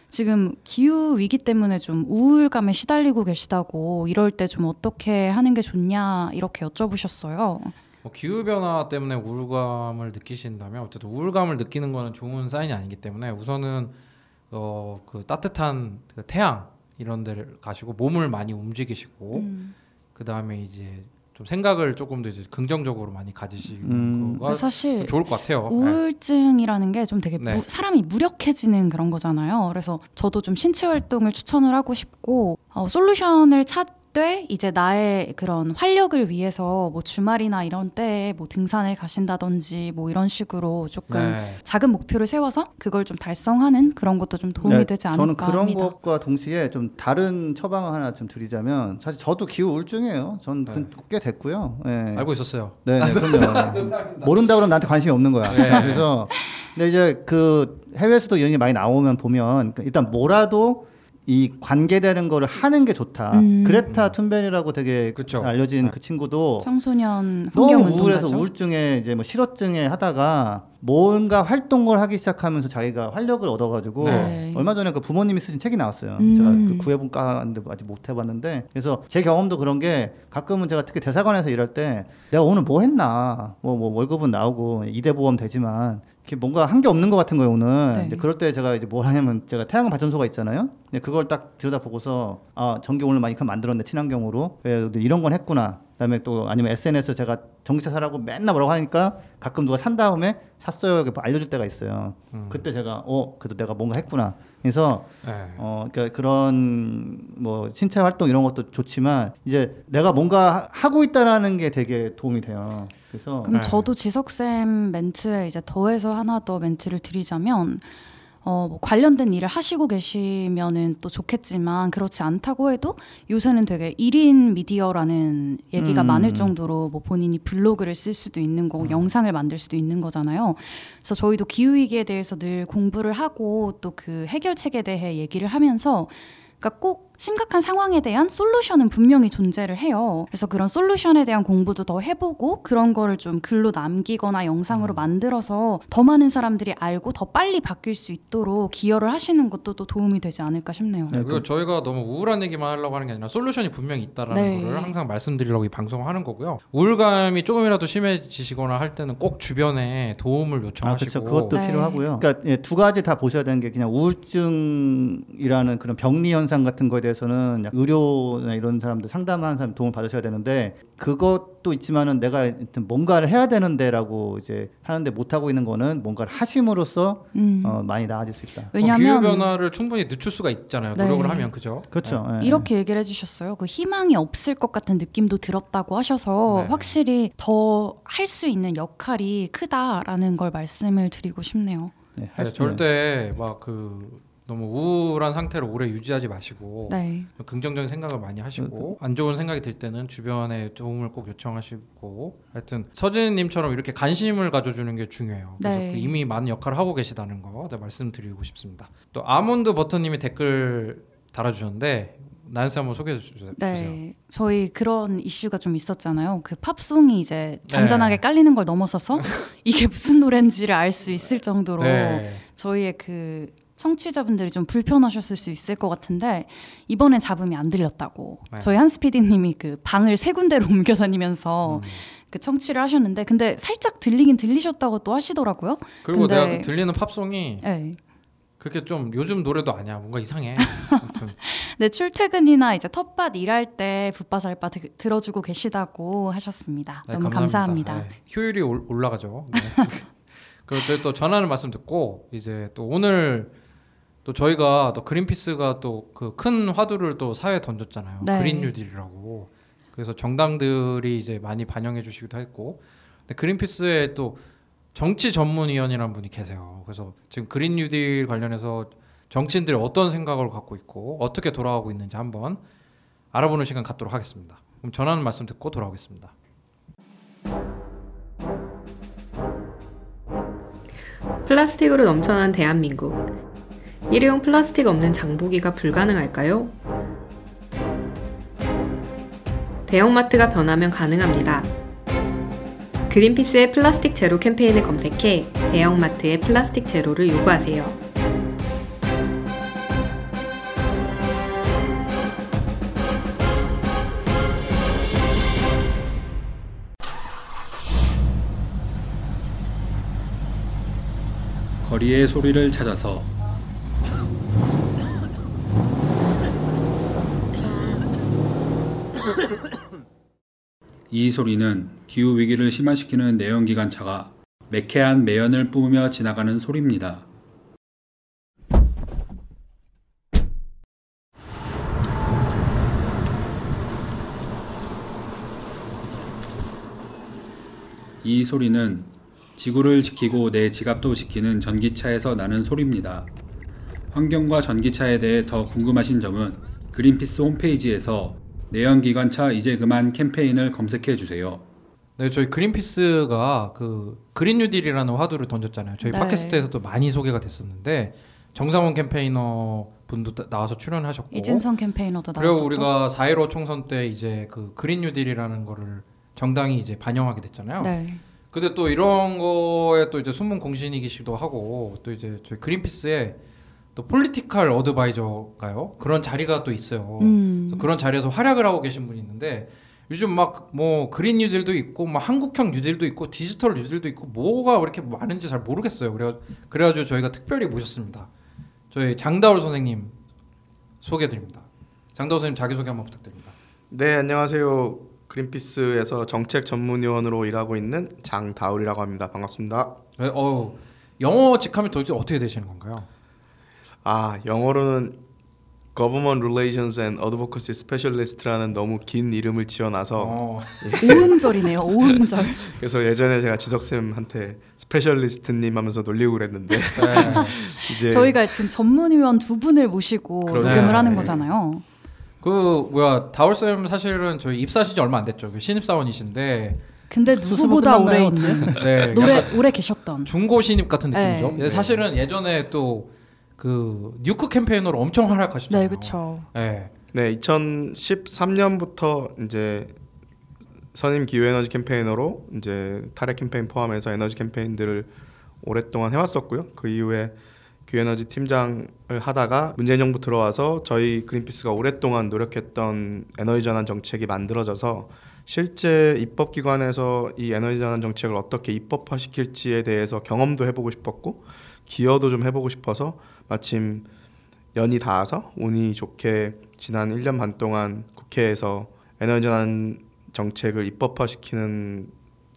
지금 기후 위기 때문에 좀 우울감에 시달리고 계시다고 이럴 때 좀 어떻게 하는 게 좋냐 이렇게 여쭤보셨어요. 뭐 기후 변화 때문에 우울감을 느끼신다면 어쨌든 우울감을 느끼는 거는 좋은 사인이 아니기 때문에 우선은 어 그 따뜻한 그 태양 이런 데를 가시고 몸을 많이 움직이시고 음. 그 다음에 이제 좀 생각을 조금 더 이제 긍정적으로 많이 가지시는 음. 거가 사실 좋을 것 같아요. 네. 우울증이라는 게 좀 되게 네. 무- 사람이 무력해지는 그런 거잖아요. 그래서 저도 좀 신체 활동을 추천을 하고 싶고 어, 솔루션을 찾 되 이제 나의 그런 활력을 위해서 뭐 주말이나 이런 때에 뭐 등산을 가신다든지 뭐 이런 식으로 조금 네. 작은 목표를 세워서 그걸 좀 달성하는 그런 것도 좀 도움이 네, 되지 저는 않을까 그런 합니다. 것과 동시에 좀 다른 처방을 하나 좀 드리자면 사실 저도 기후 우울증이에요. 전 네. 꽤 됐고요. 예. 알고 있었어요. 네, 네 그럼요. 모른다 그러면 나한테 관심이 없는 거야. 네. 그래서 근데 이제 그 해외에서도 게 많이 나오면 보면 일단 뭐라도 이 관계되는 거를 하는 게 좋다. 음. 그레타 툰베리라고 되게 그쵸. 알려진 네. 그 친구도 청소년 너무 우울해서 운동가죠. 우울증에 이제 뭐 실어증에 하다가 뭔가 활동을 하기 시작하면서 자기가 활력을 얻어가지고 네. 얼마 전에 그 부모님이 쓰신 책이 나왔어요. 음. 제가 그 구해볼까 하는데 아직 못 해봤는데 그래서 제 경험도 그런 게 가끔은 제가 특히 대사관에서 일할 때 내가 오늘 뭐 했나 뭐, 뭐 월급은 나오고 이대 보험 되지만 이렇게 뭔가 한 게 없는 것 같은 거예요 오늘. 네. 이제 그럴 때 제가 이제 뭘 하냐면 제가 태양광 발전소가 있잖아요. 근데 그걸 딱 들여다 보고서 아 전기 오늘 많이 만들었네 친환경으로 예, 이런 건 했구나. 그다음에 또 아니면 SNS 제가 전기차 사라고 맨날 뭐라고 하니까 가끔 누가 산 다음에 샀어요 이렇게 알려줄 때가 있어요. 음. 그때 제가 어 그래도 내가 뭔가 했구나. 그래서 네. 어 그러니까 그런 뭐 신체 활동 이런 것도 좋지만 이제 내가 뭔가 하- 하고 있다라는 게 되게 도움이 돼요. 그래서 그럼 네. 저도 지석 쌤 멘트에 이제 더해서 하나 더 멘트를 드리자면 어, 뭐 관련된 일을 하시고 계시면은 또 좋겠지만 그렇지 않다고 해도 요새는 되게 1인 미디어라는 얘기가 음. 많을 정도로 뭐 본인이 블로그를 쓸 수도 있는 거고 영상을 만들 수도 있는 거잖아요. 그래서 저희도 기후 위기에 대해서 늘 공부를 하고 또 그 해결책에 대해 얘기를 하면서 그러니까 꼭 심각한 상황에 대한 솔루션은 분명히 존재를 해요. 그래서 그런 솔루션에 대한 공부도 더 해보고 그런 거를 좀 글로 남기거나 영상으로 만들어서 더 많은 사람들이 알고 더 빨리 바뀔 수 있도록 기여를 하시는 것도 또 도움이 되지 않을까 싶네요. 네, 그리고 저희가 너무 우울한 얘기만 하려고 하는 게 아니라 솔루션이 분명히 있다라는 네. 거를 항상 말씀드리려고 이 방송을 하는 거고요. 우울감이 조금이라도 심해지시거나 할 때는 꼭 주변에 도움을 아, 요청하시고 그렇죠. 그것도 네. 필요하고요. 그러니까 예, 두 가지 다 보셔야 되는 게 그냥 우울증이라는 그런 병리 현상 같은 거에 대해서 는 의료나 이런 사람들 상담하는 사람 도움을 받으셔야 되는데 그것도 있지만은 내가 하여튼 뭔가를 해야 되는데라고 이제 하는데 못 하고 있는 거는 뭔가를 하심으로써 음. 어, 많이 나아질 수 있다. 어, 기후 왜냐하면 변화를 충분히 늦출 수가 있잖아요. 네. 노력을 하면 그죠? 그렇죠. 예. 이렇게 얘기를 해주셨어요. 그 희망이 없을 것 같은 느낌도 들었다고 하셔서 네. 확실히 더 할 수 있는 역할이 크다라는 걸 말씀을 드리고 싶네요. 네, 할 네, 수- 절대 막 그 너무 우울한 상태를 오래 유지하지 마시고 네. 좀 긍정적인 생각을 많이 하시고 안 좋은 생각이 들 때는 주변에 도움을 꼭 요청하시고 하여튼 서진님처럼 이렇게 관심을 가져주는 게 중요해요. 그래서 네. 그 이미 많은 역할을 하고 계시다는 거 네, 말씀드리고 싶습니다. 또 아몬드 버터님이 댓글 달아주셨는데 나연씨 한번 소개해 주세요. 네, 저희 그런 이슈가 좀 있었잖아요. 그 팝송이 이제 네. 잔잔하게 깔리는 걸 넘어서서 이게 무슨 노래인지를 알 수 있을 정도로 네. 저희의 그 청취자분들이 좀 불편하셨을 수 있을 것 같은데 이번엔 잡음이 안 들렸다고 네. 저희 한스 PD님이 그 방을 세 군데로 옮겨 다니면서 음. 그 청취를 하셨는데 근데 살짝 들리긴 들리셨다고 또 하시더라고요. 그리고 근데- 내가 그 들리는 팝송이 네. 그렇게 좀 요즘 노래도 아니야. 뭔가 이상해. 아무튼 네, 출퇴근이나 이제 텃밭 일할 때 붓바살바 드- 들어주고 계시다고 하셨습니다. 네, 너무 감사합니다. 네, 효율이 올, 올라가죠. 네. 그리고 또 전하는 말씀 듣고 이제 또 오늘 또 저희가 또 그린피스가 또 그 큰 화두를 또 사회에 던졌잖아요. 네. 그린 뉴딜이라고. 그래서 정당들이 이제 많이 반영해 주시기도 했고 근데 그린피스에 또 정치 전문위원이라는 분이 계세요. 그래서 지금 그린 뉴딜 관련해서 정치인들이 어떤 생각을 갖고 있고 어떻게 돌아가고 있는지 한번 알아보는 시간 갖도록 하겠습니다. 그럼 전하는 말씀 듣고 돌아오겠습니다. 플라스틱으로 넘쳐난 대한민국. 일회용 플라스틱 없는 장보기가 불가능할까요? 대형마트가 변하면 가능합니다. 그린피스의 플라스틱 제로 캠페인을 검색해 대형마트의 플라스틱 제로를 요구하세요. 거리의 소리를 찾아서 이 소리는 기후 위기를 심화시키는 내연기관차가 매캐한 매연을 뿜으며 지나가는 소리입니다. 이 소리는 지구를 지키고 내 지갑도 지키는 전기차에서 나는 소리입니다. 환경과 전기차에 대해 더 궁금하신 점은 그린피스 홈페이지에서 내연기관차 이제 그만 캠페인을 검색해 주세요. 네, 저희 그린피스가 그 그린 뉴딜이라는 화두를 던졌잖아요. 저희 네. 팟캐스트에서도 많이 소개가 됐었는데 정상원 campaigner 분도 따- 나와서 출연하셨고 이진성 campaigner도 그리고 나왔었죠. 우리가 4.15 총선 때 이제 그 그린 뉴딜이라는 거를 정당이 이제 반영하게 됐잖아요. 네. 근데 또 이런 거에 또 이제 숨은 공신이기도 하고 또 이제 저희 그린피스에 또 political advisor가요 그런 자리가 또 있어요. 음. 그래서 그런 자리에서 활약을 하고 계신 분이 있는데 요즘 막 뭐 그린 뉴딜도 있고 막 한국형 뉴딜도 있고 디지털 뉴딜도 있고 뭐가 그렇게 많은지 잘 모르겠어요. 그래 그래가지고 저희가 특별히 모셨습니다. 저희 장다울 선생님 소개드립니다. 장다울 선생님 자기 소개 한번 부탁드립니다. 네, 안녕하세요. 그린피스에서 정책 전문위원으로 일하고 있는 장다울이라고 합니다. 반갑습니다. 네, 어 영어 직함이 도대체 어떻게 되시는 건가요? 아, 영어로는 Government Relations and Advocacy Specialist라는 너무 긴 이름을 지어놔서 어, 오음절이네요. 오음절. 그래서 예전에 제가 지석 쌤한테 specialist님 하면서 놀리고 그랬는데 네. 이제 저희가 지금 전문위원 두 분을 모시고 그러네. 녹음을 하는 네. 거잖아요. 그 뭐야 다울 쌤 사실은 저희 입사하신 지 얼마 안 됐죠. 그 신입 사원이신데 근데 누구보다 오래 있는 네, 노래 오래 계셨던. 중고 신입 같은 네. 느낌이죠. 근데 사실은 예전에 또 그 뉴크 캠페인으로 엄청 활약하셨잖아요. 네, 그렇죠. 네. 네, 2013년부터 이제 선임 기후 에너지 캠페이너로 이제 탈핵 캠페인 포함해서 에너지 캠페인들을 오랫동안 해왔었고요. 그 이후에 기후 에너지 팀장을 하다가 문재인 정부 들어와서 저희 그린피스가 오랫동안 노력했던 에너지 전환 정책이 만들어져서 실제 입법기관에서 이 에너지 전환 정책을 어떻게 입법화시킬지에 대해서 경험도 해보고 싶었고 기여도 좀 해보고 싶어서 마침 연이 닿아서 운이 좋게 지난 1년 반 동안 국회에서 에너지 전환 정책을 입법화시키는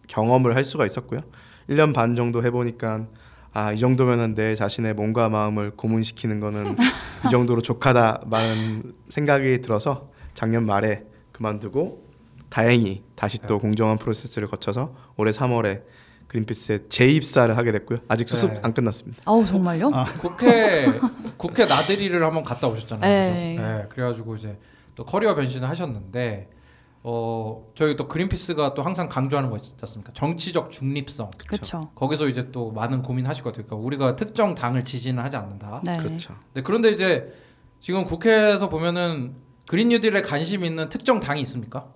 경험을 할 수가 있었고요. 1년 반 정도 해보니까 아, 이 정도면은 내 자신의 몸과 마음을 고문시키는 거는 이 정도로 족하다라는 생각이 들어서 작년 말에 그만두고 다행히 다시 또 공정한 프로세스를 거쳐서 올해 3월에 그린피스에 재입사를 하게 됐고요. 아직 수습 네. 안 끝났습니다. 아우 정말요? 국회 국회 나들이를 한번 갔다 오셨잖아요. 네. 네. 그래가지고 이제 또 커리어 변신을 하셨는데 어 저희 또 그린피스가 또 항상 강조하는 거 있지 않습니까? 정치적 중립성. 그렇죠. 거기서 이제 또 많은 고민하실 것 같아요. 그러니까 우리가 특정 당을 지지는 하지 않는다. 네. 그렇죠. 네, 그런데 이제 지금 국회에서 보면은 그린 뉴딜에 관심 있는 특정 당이 있습니까?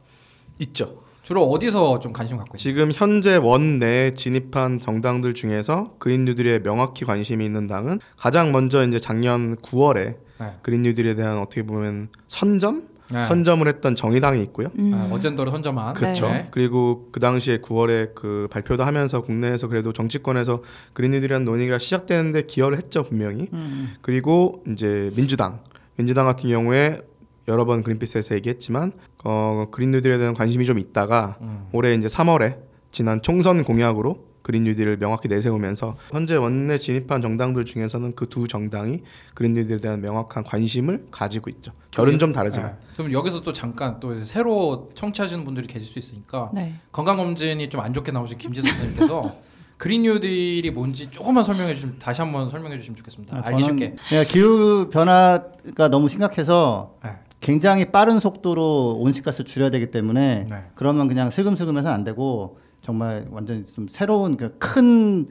있죠. 주로 어디서 좀 관심 갖고 있나요? 지금 현재 원내에 진입한 정당들 중에서 그린 뉴딜에 명확히 관심이 있는 당은 가장 먼저 이제 작년 9월에 네. 그린 뉴딜에 대한 어떻게 보면 선점 네. 선점을 했던 정의당이 있고요. 음. 아, 어젠더를 선점한 그렇죠. 네. 그리고 그 당시에 9월에 그 발표도 하면서 국내에서 그래도 정치권에서 그린 뉴딜이라는 논의가 시작되는데 기여를 했죠 분명히. 음. 그리고 이제 민주당, 민주당 같은 경우에 여러 번 그린피스에서 얘기했지만 어, 그린 뉴딜에 대한 관심이 좀 있다가 음. 올해 이제 3월에 지난 총선 공약으로 그린 뉴딜을 명확히 내세우면서 현재 원내 진입한 정당들 중에서는 그 두 정당이 그린 뉴딜에 대한 명확한 관심을 가지고 있죠. 결은 좀 다르지만. 네. 그럼 여기서 또 잠깐 또 이제 새로 청취하시는 분들이 계실 수 있으니까 네. 건강 검진이 좀 안 좋게 나오신 김지선 선생님께서 그린 뉴딜이 뭔지 조금만 설명해 주시면 다시 한번 설명해 주시면 좋겠습니다. 아, 알기 쉽게. 기후 변화가 너무 심각해서 네. 굉장히 빠른 속도로 온실가스 줄여야 되기 때문에 네. 그러면 그냥 슬금슬금 해서는 안 되고 정말 완전 좀 새로운 그 큰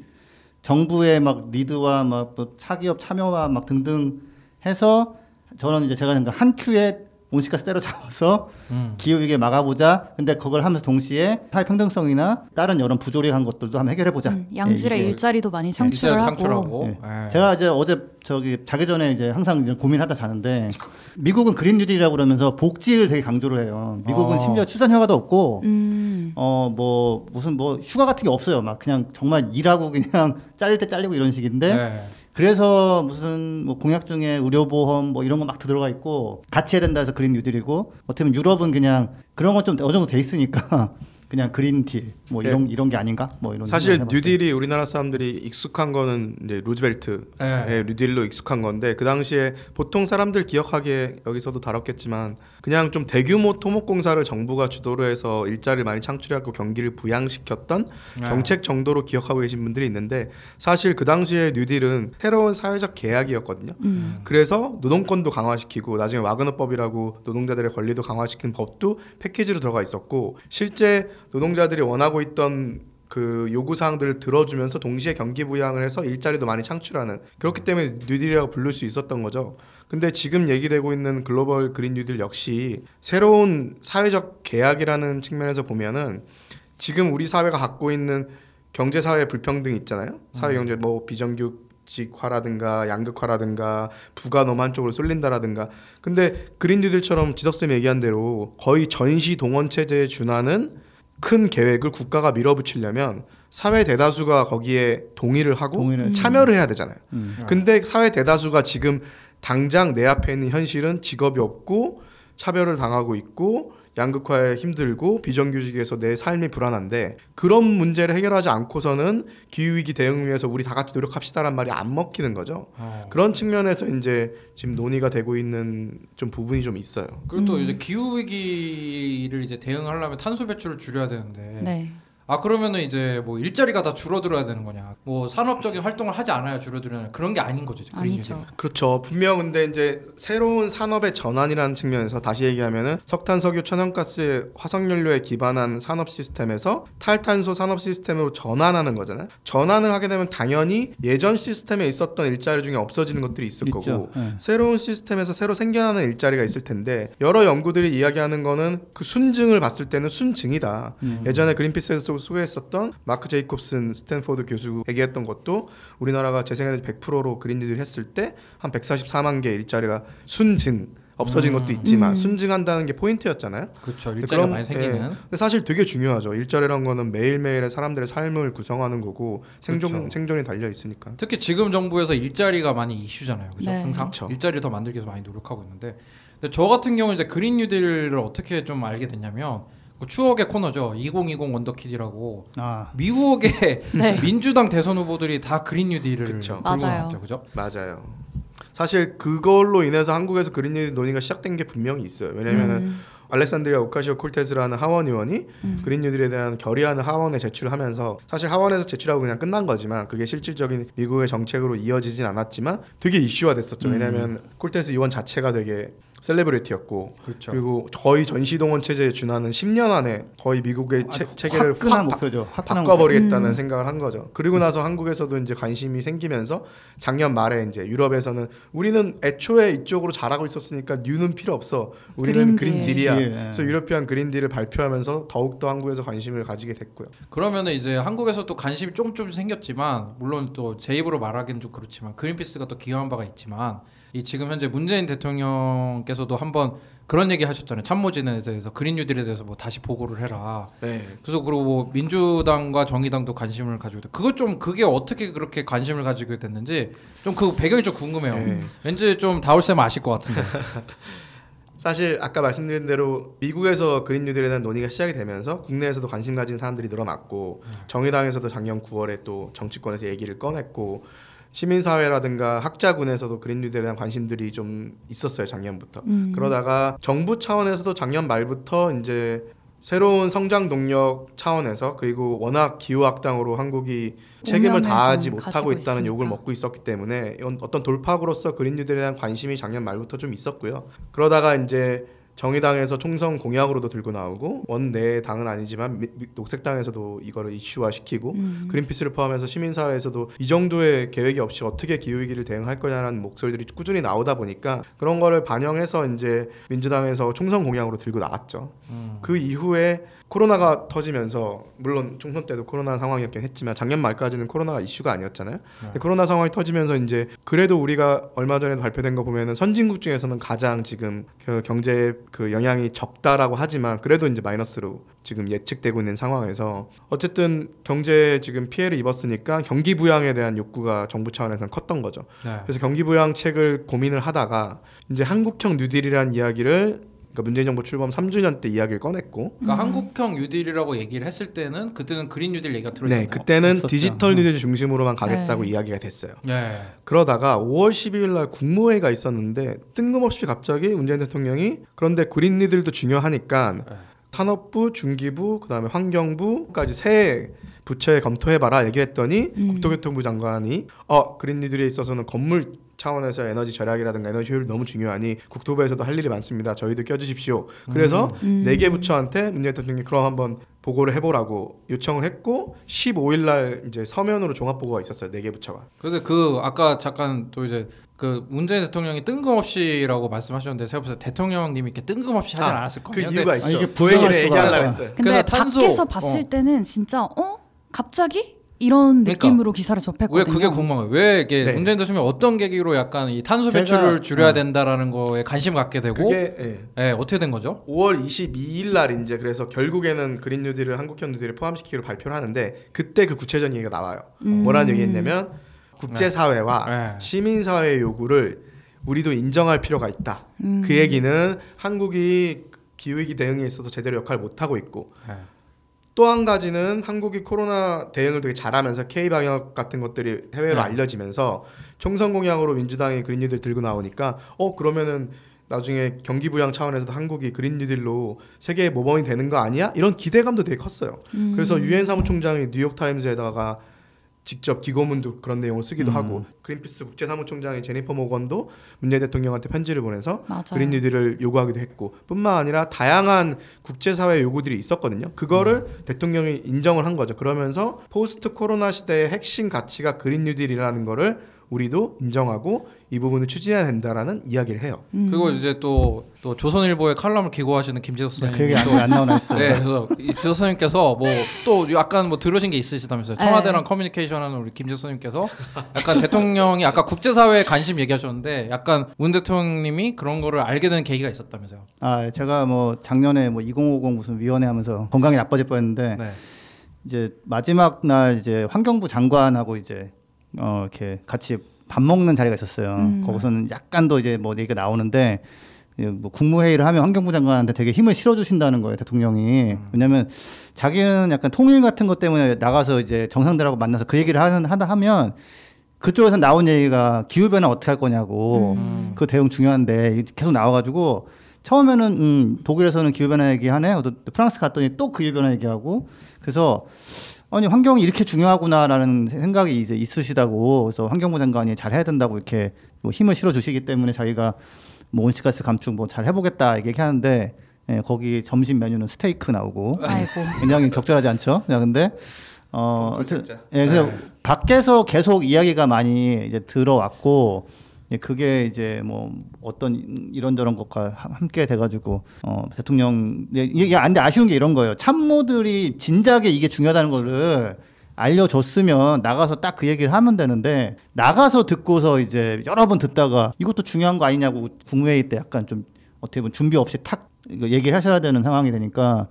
정부의 막 리드와 막또 사기업 참여와 막 등등 해서 저는 이제 제가 그러니까 한 큐에 온실가스 때려잡아서 음. 기후 위기를 막아보자. 근데 그걸 하면서 동시에 사회 평등성이나 다른 여러 부조리한 것들도 한번 해결해 보자. 음, 양질의 예, 일자리도 많이 창출을 하고. 창출하고. 네. 예. 제가 이제 어제 저기 자기 전에 이제 항상 이제 고민하다 자는데 미국은 그린 뉴딜이라고 그러면서 복지를 되게 강조를 해요. 미국은 어. 심지어 출산 휴가도 없고 음. 음. 어뭐 무슨 뭐 휴가 같은 게 없어요. 막 그냥 정말 일하고 그냥 잘릴 때 잘리고 이런 식인데 네. 그래서 무슨 뭐 공약 중에 의료보험 뭐 이런 거 막 들어가 있고 같이 해야 된다 해서 그린 뉴딜이고 어떻게 보면 유럽은 그냥 그런 건 좀 어느 정도 돼 있으니까 그냥 그린 딜 뭐 이런 이런 게 아닌가 뭐 이런 사실. 뉴딜이 우리나라 사람들이 익숙한 거는 이제 루즈벨트의 네. 뉴딜로 익숙한 건데 그 당시에 보통 사람들 기억하기에 여기서도 다뤘겠지만 그냥 좀 대규모 토목공사를 정부가 주도로 해서 일자리를 많이 창출하고 경기를 부양시켰던 네. 정책 정도로 기억하고 계신 분들이 있는데 사실 그 당시에 뉴딜은 새로운 사회적 계약이었거든요. 음. 그래서 노동권도 강화시키고 나중에 와그너법이라고 노동자들의 권리도 강화시킨 법도 패키지로 들어가 있었고 실제 노동자들이 원하고 있던 그 요구 사항들을 들어주면서 동시에 경기 부양을 해서 일자리도 많이 창출하는 그렇기 때문에 뉴딜이라고 부를 수 있었던 거죠. 근데 지금 얘기되고 있는 글로벌 그린 뉴딜 역시 새로운 사회적 계약이라는 측면에서 보면은 지금 우리 사회가 갖고 있는 경제 사회 불평등 있잖아요. 사회 경제 뭐 비정규직화라든가 양극화라든가 부가 너무 한쪽으로 쏠린다라든가. 근데 그린 뉴딜처럼 지석쌤이 얘기한 대로 거의 전시 동원 체제에 준하는 큰 계획을 국가가 밀어붙이려면 사회 대다수가 거기에 동의를 하고 동의를 참여를 해야 되잖아요. 음. 근데 사회 대다수가 지금 당장 내 앞에 있는 현실은 직업이 없고 차별을 당하고 있고 양극화에 힘들고 비정규직에서 내 삶이 불안한데 그런 문제를 해결하지 않고서는 기후 위기 대응 위해서 우리 다 같이 노력합시다란 말이 안 먹히는 거죠. 어. 그런 측면에서 이제 지금 논의가 되고 있는 좀 부분이 좀 있어요. 그리고 또 이제 기후 위기를 이제 대응하려면 탄소 배출을 줄여야 되는데 네. 아 그러면은 이제 뭐 일자리가 다 줄어들어야 되는 거냐 뭐 산업적인 활동을 하지 않아야 줄어드는 그런 게 아닌 거죠 아니죠. 그렇죠. 분명 근데 이제 새로운 산업의 전환이라는 측면에서 다시 얘기하면은 석탄, 석유, 천연가스, 화석연료에 기반한 산업 시스템에서 탈탄소 산업 시스템으로 전환하는 거잖아요. 전환을 하게 되면 당연히 예전 시스템에 있었던 일자리 중에 없어지는 것들이 있을 있죠. 거고 네. 새로운 시스템에서 새로 생겨나는 일자리가 있을 텐데 여러 연구들이 이야기하는 거는 그 순증을 봤을 때는 순증이다. 음. 예전에 그린피스에서 소개했었던 마크 제이콥슨 스탠포드 교수 얘기했던 것도 우리나라가 재생에너지 100%로 그린딜을 했을 때 한 144만 개 일자리가 순증 없어진 음. 것도 있지만 음. 순증한다는 게 포인트였잖아요. 그렇죠 그럼, 많이 생기는 예. 근데 사실 되게 중요하죠. 일자리란 거는 매일매일의 사람들의 삶을 구성하는 거고 생존 그렇죠. 생존이 달려 있으니까. 특히 지금 정부에서 일자리가 많이 이슈잖아요 그죠 네. 항상 그쵸. 일자리를 더 만들기 위해서 많이 노력하고 있는데 근데 저 같은 경우는 이제 그린 뉴딜을 어떻게 좀 알게 됐냐면 그 추억의 코너죠 2020 원더키드라고 아 미국의 네. 민주당 대선 후보들이 다 그린 뉴딜을 그쵸. 들고 맞아요. 나왔죠 그죠 맞아요. 사실 그걸로 인해서 한국에서 그린딜 논의가 시작된 게 분명히 있어요. 왜냐면은 음. 알렉산드리아 오카시오 콜테스라는 하원 의원이 음. 그린 뉴딜에 대한 결의안을 하원에 제출하면서 사실 하원에서 제출하고 그냥 끝난 거지만 그게 실질적인 미국의 정책으로 이어지진 않았지만 되게 이슈화 됐었죠. 음. 왜냐하면 콜테스 의원 자체가 되게 셀레브리티였고 그렇죠 그리고 거의 전시동원 체제에 준하는 10년 안에 거의 미국의 체, 체계를 화끈한 확 바- 목표죠. 바꿔버리겠다는 음. 생각을 한 거죠. 그리고 나서 한국에서도 이제 관심이 생기면서 작년 말에 이제 유럽에서는 우리는 애초에 이쪽으로 잘하고 있었으니까 뉴는 필요 없어. 우리는 그린딜. 그린딜이야. 딜, 예. 그래서 유러피안 그린딜을 발표하면서 더욱더 한국에서 관심을 가지게 됐고요. 그러면은 이제 한국에서 또 관심이 조금 조금 생겼지만 물론 또 제 입으로 말하기는 좀 그렇지만 그린피스가 또 기여한 바가 있지만 이 지금 현재 문재인 대통령 께서도 한번 그런 얘기 하셨잖아요. 참모진에 대해서 그린 뉴딜에 대해서 뭐 다시 보고를 해라. 네. 그래서 그리고 뭐 민주당과 정의당도 관심을 가지고 그것 좀 그게 어떻게 그렇게 관심을 가지게 됐는지 좀 그 배경이 좀 궁금해요. 네. 왠지 좀 다울쌤 아실 것 같은데. 사실 아까 말씀드린 대로 미국에서 그린 뉴딜에 대한 논의가 시작이 되면서 국내에서도 관심 가진 사람들이 늘어났고 정의당에서도 작년 9월에 또 정치권에서 얘기를 꺼냈고 시민사회라든가 학자군에서도 그린 뉴딜에 대한 관심들이 좀 있었어요 작년부터. 음. 그러다가 정부 차원에서도 작년 말부터 이제 새로운 성장 동력 차원에서 그리고 워낙 기후 악당으로 한국이 책임을 다하지 좀 못하고 있다는 욕을 있으니까. 먹고 있었기 때문에 어떤 돌파구로서 그린 뉴딜에 대한 관심이 작년 말부터 좀 있었고요. 그러다가 이제 정의당에서 총선 공약으로도 들고 나오고 원내 당은 아니지만 미- 미- 녹색당에서도 이거를 이슈화 시키고 음. 그린피스를 포함해서 시민사회에서도 이 정도의 계획이 없이 어떻게 기후위기를 대응할 거냐라는 목소리들이 꾸준히 나오다 보니까 그런 거를 반영해서 이제 민주당에서 총선 공약으로 들고 나왔죠. 음. 그 이후에 코로나가 터지면서 물론 총선 때도 코로나 상황이었긴 했지만 작년 말까지는 코로나가 이슈가 아니었잖아요. 근데 코로나 상황이 터지면서 이제 그래도 우리가 얼마 전에 발표된 거 보면은 선진국 중에서는 가장 지금 그 경제 그 영향이 적다라고 하지만 그래도 이제 마이너스로 지금 예측되고 있는 상황에서 어쨌든 경제에 지금 피해를 입었으니까 경기 부양에 대한 욕구가 정부 차원에서는 컸던 거죠. 네. 그래서 경기 부양책을 고민을 하다가 이제 한국형 뉴딜이라는 이야기를 그러니까 문재인 정부 출범 3주년 때 이야기를 꺼냈고 그러니까 한국형 뉴딜이라고 얘기를 했을 때는 그때는 그린 뉴딜 얘기가 들어있었나요? 네, 그때는 없었죠. 디지털 뉴딜 중심으로만 가겠다고 네. 이야기가 됐어요. 네. 그러다가 5월 12일 날 국무회의가 있었는데 뜬금없이 갑자기 문재인 대통령이 그런데 그린 뉴딜도 중요하니까 네. 산업부, 중기부, 그다음에 환경부까지 세 부처에 검토해봐라 얘기를 했더니 음. 국토교통부 장관이 어 그린 뉴딜에 있어서는 건물 차원에서 에너지 절약이라든가 에너지 효율이 너무 중요하니 국토부에서도 할 일이 많습니다. 저희도 껴주십시오. 그래서 음. 네개 부처한테 문재인 대통령이 그럼 한번 보고를 해보라고 요청을 했고 15일 날 이제 서면으로 종합 보고가 있었어요. 네 개 부처가. 그래서 그 아까 잠깐 또 이제 그 문재인 대통령이 뜬금없이라고 말씀하셨는데 제가 봤을 때 대통령님이 이렇게 뜬금없이 하진 아, 않았을 그 거예요. 이유가 근데 있죠. 이게 그 부정할 얘기를 수가 얘기하려고. 했어요. 근데 그래서 탄소- 밖에서 봤을 어. 때는 진짜 어 갑자기 이런 그러니까. 느낌으로 기사를 접했거든요. 왜 그게 궁금해요. 왜 이게 네. 문재인 대통령이 어떤 계기로 약간 이 탄소 배출을 줄여야 어. 된다라는 거에 관심 갖게 되고 그게 예. 예, 어떻게 된 거죠? 5월 22일 날 이제 그래서 결국에는 그린 뉴딜을 한국형 뉴딜을 포함시키기로 발표를 하는데 그때 그 구체적인 얘기가 나와요. 음. 뭐라는 얘기했냐면 국제 사회와 네. 시민 사회의 요구를 우리도 인정할 필요가 있다. 음. 그 얘기는 한국이 기후위기 대응에 있어서 제대로 역할을 못 하고 있고 네. 또 한 가지는 한국이 코로나 대응을 되게 잘하면서 K 방역 같은 것들이 해외로 네. 알려지면서 총선 공약으로 민주당이 그린 뉴딜 들고 나오니까 어 그러면은 나중에 경기 부양 차원에서도 한국이 그린 뉴딜로 세계의 모범이 되는 거 아니야? 이런 기대감도 되게 컸어요. 음. 그래서 유엔 사무총장이 뉴욕 타임즈에다가 직접 기고문도 그런 내용을 쓰기도 음. 하고 그린피스 국제 사무총장인 제니퍼 모건도 문재인 대통령한테 편지를 보내서 맞아요. 그린 뉴딜을 요구하기도 했고 뿐만 아니라 다양한 국제사회 요구들이 있었거든요. 그거를 대통령이 인정을 한 거죠. 그러면서 포스트 코로나 시대의 핵심 가치가 그린 뉴딜이라는 거를 우리도 인정하고 이 부분을 추진해야 된다라는 이야기를 해요. 음. 그리고 이제 또, 또 조선일보의 칼럼을 기고하시는 김지석 네, 선생님 그 얘기 안, 안 나오나 했어요. 네, 그래서 이 지석 선생님께서 뭐 또 약간 뭐 들으신 게 있으시다면서요. 청와대랑 커뮤니케이션하는 우리 김지석 선생님께서 약간 대통령이 아까 국제사회에 관심 얘기하셨는데 약간 문 대통령님이 그런 거를 알게 된 계기가 있었다면서요. 아 제가 뭐 작년에 뭐 2050 무슨 위원회 하면서 건강이 나빠질 뻔했는데 네. 이제 마지막 날 이제 환경부 장관하고 이제 어 이렇게 같이 밥 먹는 자리가 있었어요. 음. 거기서는 약간 더 이제 뭐 얘기가 나오는데 예, 뭐 국무회의를 하면 환경부 장관한테 되게 힘을 실어주신다는 거예요 대통령이 왜냐하면 자기는 약간 통일 같은 것 때문에 나가서 이제 정상들하고 만나서 그 얘기를 하는 하다 하면 그쪽에서 나온 얘기가 기후 변화 어떻게 할 거냐고 음. 그 대응 중요한데 계속 나와가지고 처음에는 음, 독일에서는 기후 변화 얘기하네. 또 프랑스 갔더니 또 기후 변화 얘기하고 그래서 아니 환경이 이렇게 중요하구나라는 생각이 이제 있으시다고 그래서 환경부 장관이 잘 해야 된다고 이렇게 뭐 힘을 실어 주시기 때문에 자기가 뭐 온실가스 감축 뭐 잘 해보겠다 이렇게 하는데 예, 거기 점심 메뉴는 스테이크 나오고 아이고. 굉장히 적절하지 않죠. 야 근데 어 진짜. 예, 그래서 밖에서 계속 이야기가 많이 이제 들어왔고 예, 그게 이제 뭐 어떤 이런저런 것과 함- 함께 돼가지고 어 대통령 예, 이게 안데 아쉬운 게 이런 거예요. 참모들이 진작에 이게 중요하다는 거를 알려줬으면 나가서 딱 그 얘기를 하면 되는데 나가서 듣고서 이제 여러 번 듣다가 이것도 중요한 거 아니냐고 국무회의 때 약간 좀 어떻게 보면 준비 없이 탁 얘기를 하셔야 되는 상황이 되니까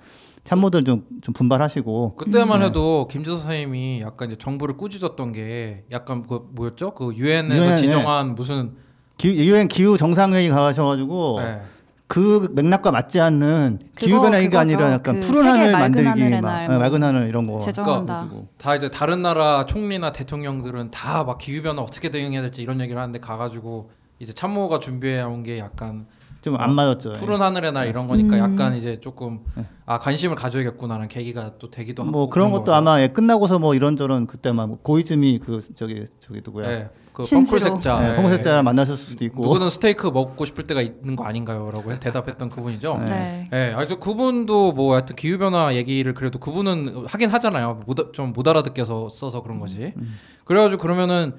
참모들 좀, 좀 분발하시고 그때만 해도 김지석 선생님이 약간 이제 정부를 꾸짖었던 게 약간 그 뭐였죠? 그 유엔에서 유엔에. 지정한 무슨 기, 유엔 기후 정상회의 가셔가지고 네. 그 맥락과 맞지 않는 기후 변화가. 아니라 약간 그 푸른 하늘 만들기 막 뭐 맑은 하늘 이런 거 제정한다. 해가지고. 다 이제 다른 나라 총리나 대통령들은 다 막 기후 변화 어떻게 대응해야 될지 이런 얘기를 하는데 가가지고 이제 참모가 준비해 온 게 약간 좀안 맞았죠. 푸른 하늘의 날 이런 거니까 음. 약간 이제 조금 아 관심을 가져야겠구나라는 계기가 또 되기도 하고 뭐 그런 것도 거죠. 아마 예, 끝나고서 뭐 이런저런 그때 막 고이즈미 그 저기 저기 누구야? 예, 그 신지로. 펑클색자 네, 예. 홍색자를 만나실 수도 있고. 누구든 스테이크 먹고 싶을 때가 있는 거 아닌가요?라고 대답했던 그분이죠. 네. 예, 아, 그분도 뭐 하여튼 기후 변화 얘기를 그래도 그분은 하긴 하잖아요. 못, 좀못 알아듣게서 써서 그런 거지. 그래가지고 그러면은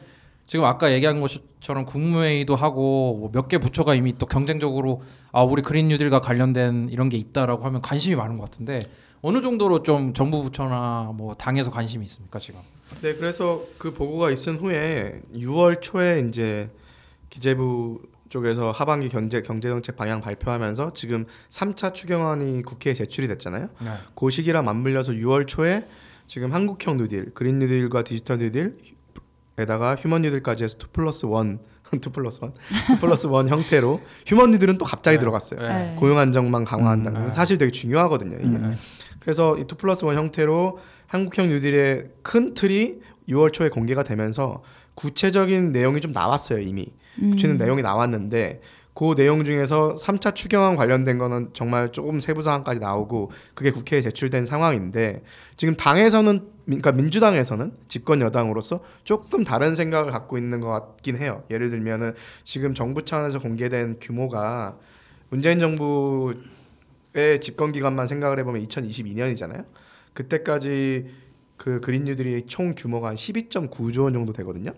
지금 아까 얘기한 것처럼 국무회의도 하고 뭐 몇개 부처가 이미 또 경쟁적으로 아 우리 그린 뉴딜과 관련된 이런 게 있다라고 하면 관심이 많은 것 같은데 어느 정도로 좀 정부 부처나 뭐 당에서 관심이 있습니까 지금? 네, 그래서 그 보고가 있은 후에 6월 초에 이제 기재부 쪽에서 하반기 경제 경제정책 방향 발표하면서 지금 3차 추경안이 국회에 제출이 됐잖아요. 네. 그 시기랑 맞물려서 6월 초에 지금 한국형 뉴딜, 그린 뉴딜과 디지털 뉴딜 에다가 휴먼 뉴딜까지 해서 2 플러스 1, 2 플러스 1, 2 플러스 1 형태로 휴먼 뉴딜은 또 갑자기 네. 들어갔어요. 네. 고용 안정만 강화한다. 음, 는 네. 사실 되게 중요하거든요. 이게. 네. 그래서 이2 플러스 1 형태로 한국형 뉴딜의 큰 틀이 6월 초에 공개가 되면서 구체적인 내용이 좀 나왔어요 이미. 음. 구체적인 내용이 나왔는데 그 내용 중에서 3차 추경안 관련된 거는 정말 조금 세부 사항까지 나오고 그게 국회에 제출된 상황인데 지금 당에서는 그러니까 민주당에서는 집권 여당으로서 조금 다른 생각을 갖고 있는 것 같긴 해요. 예를 들면은 지금 정부 차원에서 공개된 규모가 문재인 정부의 집권 기간만 생각을 해보면 2022년이잖아요. 그때까지 그 그린 뉴딜이 총 규모가 한 12.9조 원 정도 되거든요.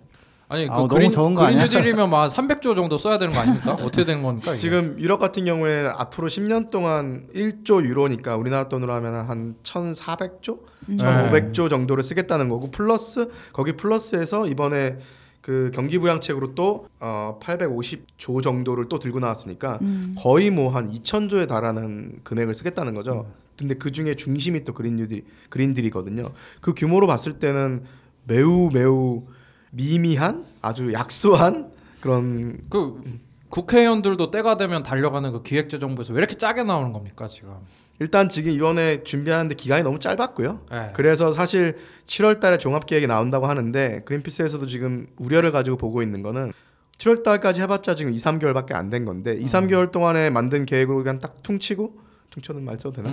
아니 그 아우, 너무 그린 적은 거 그린 아니야? 뉴딜이면 막 300조 정도 써야 되는 거 아닙니까? 어떻게 되는 겁니까? 이게? 지금 유럽 같은 경우에는 앞으로 10년 동안 1조 유로니까 우리나라 돈으로 하면 한 1,400조, 음. 1,500조 정도를 쓰겠다는 거고 플러스 거기 플러스해서 이번에 그 경기 부양책으로 또 어, 850조 정도를 또 들고 나왔으니까 음. 거의 뭐 한 2,000조에 달하는 금액을 쓰겠다는 거죠. 근데 그 중에 중심이 또 그린 뉴딜 그린딜이거든요. 그 규모로 봤을 때는 매우 매우 미미한 아주 약소한 그런 그 국회의원들도 때가 되면 달려가는 그 기획재정부에서 왜 이렇게 짜게 나오는 겁니까 지금? 일단 지금 이번에 준비하는데 기간이 너무 짧았고요. 네. 그래서 사실 7월 달에 종합 계획이 나온다고 하는데 그린피스에서도 지금 우려를 가지고 보고 있는 거는 7월 달까지 해봤자 지금 2, 3개월밖에 안 된 건데 2, 3개월 동안에 만든 계획으로 그냥 딱 퉁치고 퉁쳐는 말 써도 되나?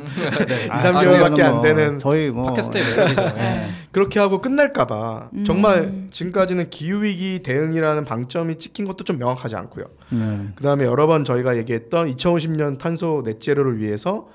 네. 2, 3개월밖에 안뭐 되는 저희 뭐 팟캐스트의 매력이죠. 예. 네. 그렇게 하고 끝날까봐 음. 정말 지금까지는 기후 위기 대응이라는 방점이 찍힌 것도 좀 명확하지 않고요. 네. 그 다음에 여러 번 저희가 얘기했던 2050년 탄소 넷제로를 위해서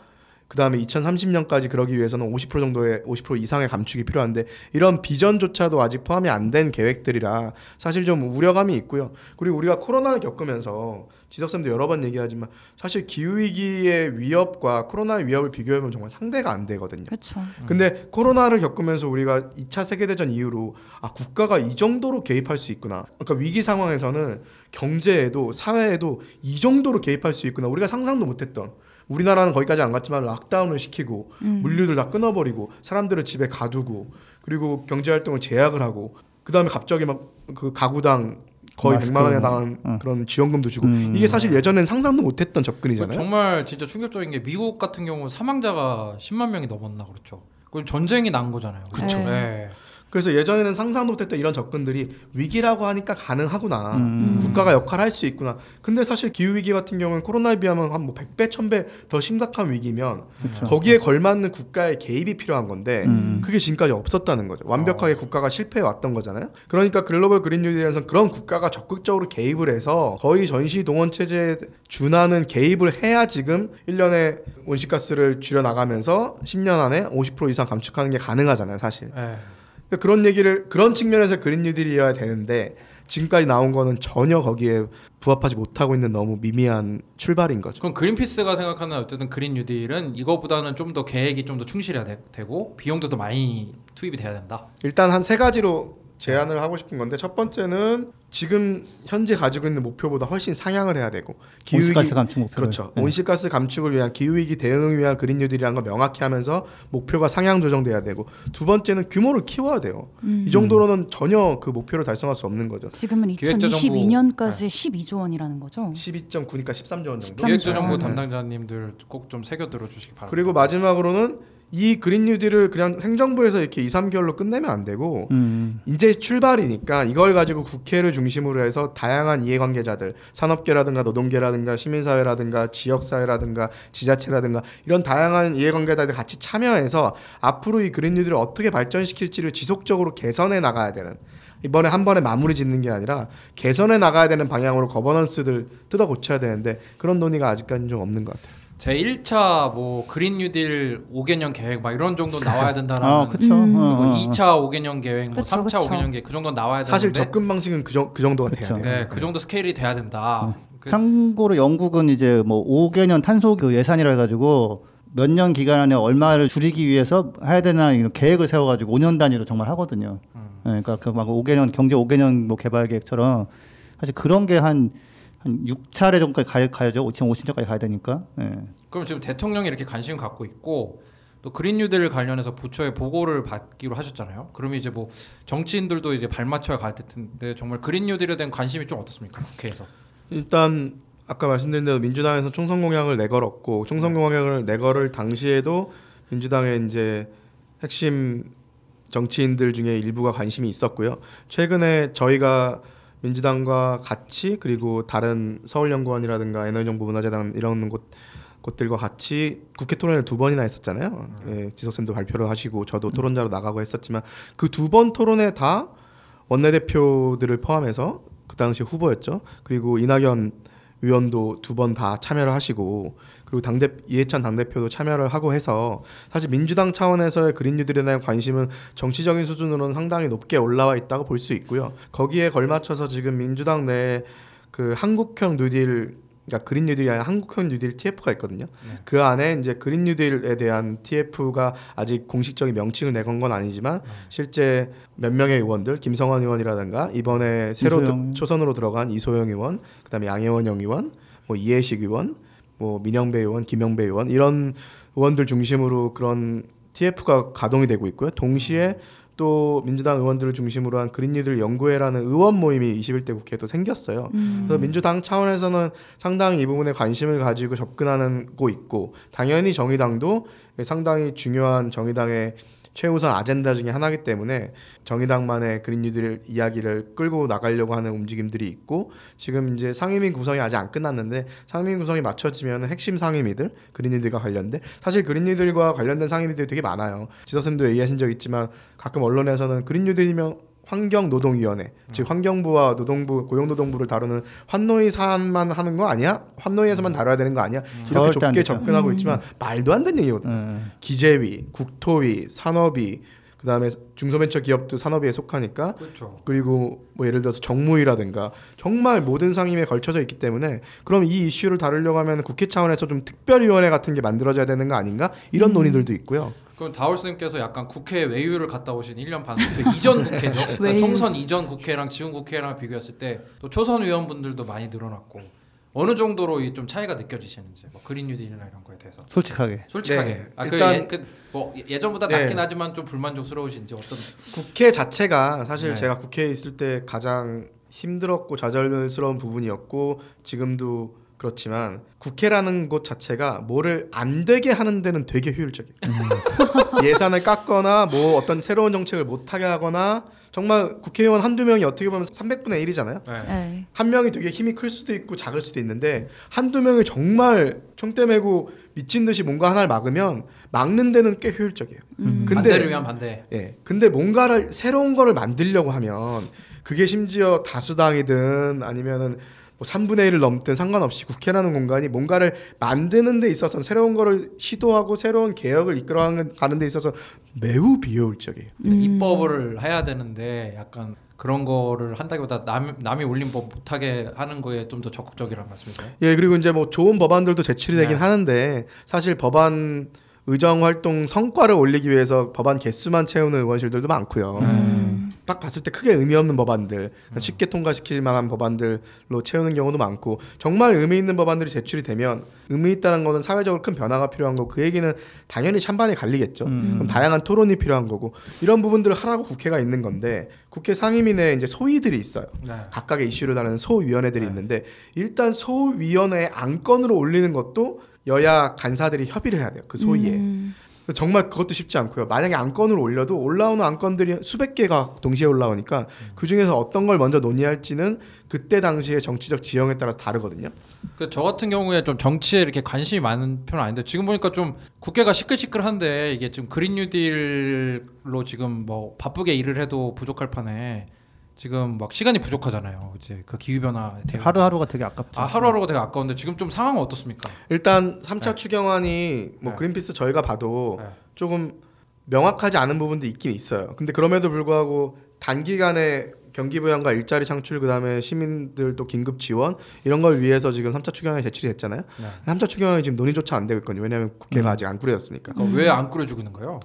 그 다음에 2030년까지 그러기 위해서는 50% 정도의 50% 이상의 감축이 필요한데 이런 비전조차도 아직 포함이 안 된 계획들이라 사실 좀 우려감이 있고요. 그리고 우리가 코로나를 겪으면서 지석쌤도 여러 번 얘기하지만 사실 기후 위기의 위협과 코로나의 위협을 비교해보면 정말 상대가 안 되거든요. 그렇죠. 근데 코로나를 겪으면서 우리가 2차 세계대전 이후로 아 국가가 이 정도로 개입할 수 있구나. 그러니까 위기 상황에서는 경제에도 사회에도 이 정도로 개입할 수 있구나. 우리가 상상도 못했던. 우리나라는 거기까지 안 갔지만 락다운을 시키고 음. 물류들 다 끊어버리고 사람들을 집에 가두고 그리고 경제 활동을 제약을 하고 그 다음에 갑자기 막 그 가구당 거의 마스크 100만 원에 뭐. 당한 응. 그런 지원금도 주고 음. 이게 사실 예전엔 상상도 못했던 그 접근이잖아요. 정말 진짜 충격적인 게 미국 같은 경우 사망자가 10만 명이 넘었나 그렇죠. 그 전쟁이 난 거잖아요. 그쵸. 네. 그래서 예전에는 상상도 못했던 이런 접근들이 위기라고 하니까 가능하구나. 음. 국가가 역할을 할 수 있구나. 근데 사실 기후 위기 같은 경우는 코로나에 비하면 한 뭐 100배, 1000배 더 심각한 위기면 그렇죠. 거기에 걸맞는 국가의 개입이 필요한 건데 음. 그게 지금까지 없었다는 거죠. 완벽하게 국가가 실패해 왔던 거잖아요. 그러니까 글로벌 그린 뉴딜에서는 그런 국가가 적극적으로 개입을 해서 거의 전시 동원 체제에 준하는 개입을 해야 지금 1년에 온실가스를 줄여 나가면서 10년 안에 50% 이상 감축하는 게 가능하잖아요, 사실. 네. 그러니까 그런 얘기를 그런 측면에서 그린 뉴딜이어야 되는데 지금까지 나온 거는 전혀 거기에 부합하지 못하고 있는 너무 미미한 출발인 거죠. 그럼 그린피스가 생각하는 어쨌든 그린 뉴딜은 이거보다는 좀 더 계획이 좀 더 충실해야 되, 고 비용도 더 많이 투입이 돼야 된다. 일단 한 세 가지로 제안을 하고 싶은 건데 첫 번째는 지금 현재 가지고 있는 목표보다 훨씬 상향을 해야 되고 온실가스 감축 목표 그렇죠. 온실가스 감축을 위한 기후 위기 대응을 위한 그린 뉴딜이라는 걸 명확히 하면서 목표가 상향 조정돼야 되고 두 번째는 규모를 키워야 돼요. 음. 이 정도로는 전혀 그 목표를 달성할 수 없는 거죠. 지금은 기획재정부- 2022년까지 12조 원이라는 거죠. 12.9니까 13조 원 정도. 13조. 기획재정부 네. 담당자님들 꼭 좀 새겨 들어 주시기 바랍니다. 그리고 마지막으로는 이 그린 뉴딜을 그냥 행정부에서 이렇게 2, 3개월로 끝내면 안 되고 음. 이제 출발이니까 이걸 가지고 국회를 중심으로 해서 다양한 이해관계자들, 산업계라든가 노동계라든가 시민사회라든가 지역사회라든가 지자체라든가 이런 다양한 이해관계자들 같이 참여해서 앞으로 이 그린 뉴딜을 어떻게 발전시킬지를 지속적으로 개선해 나가야 되는 이번에 한 번에 마무리 짓는 게 아니라 개선해 나가야 되는 방향으로 거버넌스들 뜯어 고쳐야 되는데 그런 논의가 아직까지는 좀 없는 것 같아요. 제 1차 뭐 그린 뉴딜 5개년 계획 막 이런 정도 나와야 된다라는 아, 그쵸. 음. 어. 2차 5개년 계획, 뭐 그쵸, 3차 그쵸. 5개년 계획 그 정도 나와야 되는데 사실 접근 방식은 그, 정, 그 정도가 그쵸. 돼야 돼요. 네, 그 정도 스케일이 돼야 된다. 그- 참고로 영국은 이제 뭐 5개년 탄소 그 예산이라 해가지고 몇 년 기간 안에 얼마를 줄이기 위해서 해야 되나 이런 계획을 세워가지고 5년 단위로 정말 하거든요. 음. 네, 그러니까 그 막 5개년 경제 5개년 뭐 개발 계획처럼 사실 그런 게한 한 6차례 정도까지 가야, 가야죠. 2050년까지 가야 되니까. 예. 그럼 지금 대통령이 이렇게 관심을 갖고 있고 또 그린 뉴딜 관련해서 부처의 보고를 받기로 하셨잖아요. 그러면 이제 뭐 정치인들도 이제 발맞춰야 갈 텐데 정말 그린 뉴딜에 대한 관심이 좀 어떻습니까? 국회에서. 일단 아까 말씀드린 대로 민주당에서 총선 공약을 내걸었고 총선 공약을 내걸을 당시에도 민주당의 이제 핵심 정치인들 중에 일부가 관심이 있었고요. 최근에 저희가 민주당과 같이 그리고 다른 서울연구원이라든가 에너지정보문화재단 이런 곳 곳들과 같이 국회 토론을 두 번이나 했었잖아요. 예, 지석쌤도 발표를 하시고 저도 토론자로 나가고 했었지만 그 두 번 토론에 다 원내대표들을 포함해서 그 당시 후보였죠. 그리고 이낙연 의원도 두 번 다 참여를 하시고 그리고 당대 이해찬 당대표도 참여를 하고 해서 사실 민주당 차원에서의 그린 뉴딜에 대한 관심은 정치적인 수준으로는 상당히 높게 올라와 있다고 볼 수 있고요. 거기에 걸맞춰서 지금 민주당 내에 그 한국형 뉴딜 그러니까 그린 뉴딜이 아니라 한국형 뉴딜 TF가 있거든요. 그 안에 이제 그린 뉴딜에 대한 TF가 아직 공식적인 명칭을 내건 건 아니지만 실제 몇 명의 의원들 김성환 의원이라든가 이번에 새로 이소영. 드- 초선으로 들어간 이소영 의원, 그다음에 양혜원 의원, 뭐 이해식 의원, 뭐 민영배 의원, 김영배 의원 이런 의원들 중심으로 그런 TF가 가동이 되고 있고요. 동시에 또 민주당 의원들을 중심으로 한 그린 뉴딜 연구회라는 의원 모임이 21대 국회에도 생겼어요. 그래서 민주당 차원에서는 상당히 이 부분에 관심을 가지고 접근하고 있고 당연히 정의당도 상당히 중요한 정의당의 최우선 아젠다 중에 하나이기 때문에 정의당만의 그린 뉴딜 이야기를 끌고 나가려고 하는 움직임들이 있고 지금 이제 상임위 구성이 아직 안 끝났는데 상임위 구성이 맞춰지면 핵심 상임위들 그린 뉴딜과 관련된 사실 그린 뉴딜과 관련된 상임위들이 되게 많아요. 지서쌤도 얘기하신 적 있지만 가끔 언론에서는 그린 뉴딜이면 환경노동위원회 즉 환경부와 노동부 고용노동부를 다루는 환노위 사안만 하는 거 아니야? 환노위에서만 다뤄야 되는 거 아니야? 이렇게 절대 안 좁게. 접근하고 있지만 말도 안 되는 얘기거든요. 예. 기재위, 국토위, 산업위, 그다음에 중소벤처 기업도 산업위에 속하니까 그렇죠. 그리고 뭐 예를 들어서 정무위라든가 정말 모든 상임에 걸쳐져 있기 때문에 그럼 이 이슈를 다루려고 하면 국회 차원에서 좀 특별위원회 같은 게 만들어져야 되는 거 아닌가 이런 논의들도 있고요. 그럼 다울스님께서 약간 국회 외유를 갔다 오신 1년 반 그 이전 국회죠. 그러니까. 총선 이전 국회랑 지금 국회랑 비교했을 때 또 초선 의원분들도 많이 늘어났고 어느 정도로 이좀 차이가 느껴지시는지 뭐 그린 뉴딜이나 이런 거에 대해서 솔직하게. 솔직하게 네, 아, 일단- 그, 예, 그, 뭐 예- 예전보다 네. 낫긴 하지만 좀 불만족스러우신지 어떤 국회 자체가 사실 네. 제가 국회에 있을 때 가장 힘들었고 좌절스러운 부분이었고 지금도 그렇지만 국회라는 곳 자체가 뭐를 안 되게 하는 데는 되게 효율적이에요. 예산을 깎거나 뭐 어떤 새로운 정책을 못 하게 하거나 정말 국회의원 한두 명이 어떻게 보면 300분의 1이잖아요. 네. 네. 한 명이 되게 힘이 클 수도 있고 작을 수도 있는데 한두 명이 정말 총대 메고 미친 듯이 뭔가 하나를 막으면 막는 데는 꽤 효율적이에요. 음. 근데- 반대를 위한 반대. 예. 근데 뭔가를 새로운 거를 만들려고 하면 그게 심지어 다수당이든 아니면은 뭐 3분의 1을 넘든 상관없이 국회라는 공간이 뭔가를 만드는 데 있어서 새로운 거를 시도하고 새로운 개혁을 이끌어가는 데 있어서 매우 비효율적이에요. 그러니까 입법을 해야 되는데 약간 그런 거를 한다기보다 남, 남이 올린 법 못하게 하는 거에 좀 더 적극적이라는 말씀이세요? 예, 그리고 이제 뭐 좋은 법안들도 제출이 되긴 네. 하는데 사실 법안 의정 활동 성과를 올리기 위해서 법안 개수만 채우는 의원실들도 많고요. 음. 딱 봤을 때 크게 의미 없는 법안들, 쉽게 통과시킬 만한 법안들로 채우는 경우도 많고 정말 의미 있는 법안들이 제출이 되면 의미 있다는 거는 사회적으로 큰 변화가 필요한 거고 그 얘기는 당연히 찬반이 갈리겠죠. 음. 그럼 다양한 토론이 필요한 거고 이런 부분들을 하라고 국회가 있는 건데 국회 상임위 내에 이제 소위들이 있어요. 네. 각각의 이슈를 다루는 소위원회들이 네. 있는데 일단 소위원회 안건으로 올리는 것도 여야 간사들이 협의를 해야 돼요. 그 소위에. 음. 정말 그것도 쉽지 않고요. 만약에 안건으로 올려도 올라오는 안건들이 수백 개가 동시에 올라오니까 그 중에서 어떤 걸 먼저 논의할지는 그때 당시의 정치적 지형에 따라서 다르거든요. 그 저 같은 경우에 좀 정치에 이렇게 관심이 많은 편은 아닌데 지금 보니까 좀 국회가 시끌시끌한데 이게 좀 그린 뉴딜로 지금 뭐 바쁘게 일을 해도 부족할 판에 지금 막 시간이 부족하잖아요. 이제 그 기후 변화 대응. 하루하루가 되게 아깝죠. 아 하루하루가 되게 아까운데 지금 좀 상황은 어떻습니까? 일단 3차 네. 추경안이 뭐 네. 그린피스 저희가 봐도 네. 조금 명확하지 않은 부분도 있긴 있어요. 근데 그럼에도 불구하고 단기간에 경기 부양과 일자리 창출 그다음에 시민들 또 긴급 지원 이런 걸 위해서 지금 3차 추경안이 제출이 됐잖아요. 네. 3차 추경안이 지금 논의조차 안 되고 있거든요. 왜냐하면 국회가 음. 아직 안 꾸려졌으니까. 그러니까 왜안 꾸려주고 있는 거예요?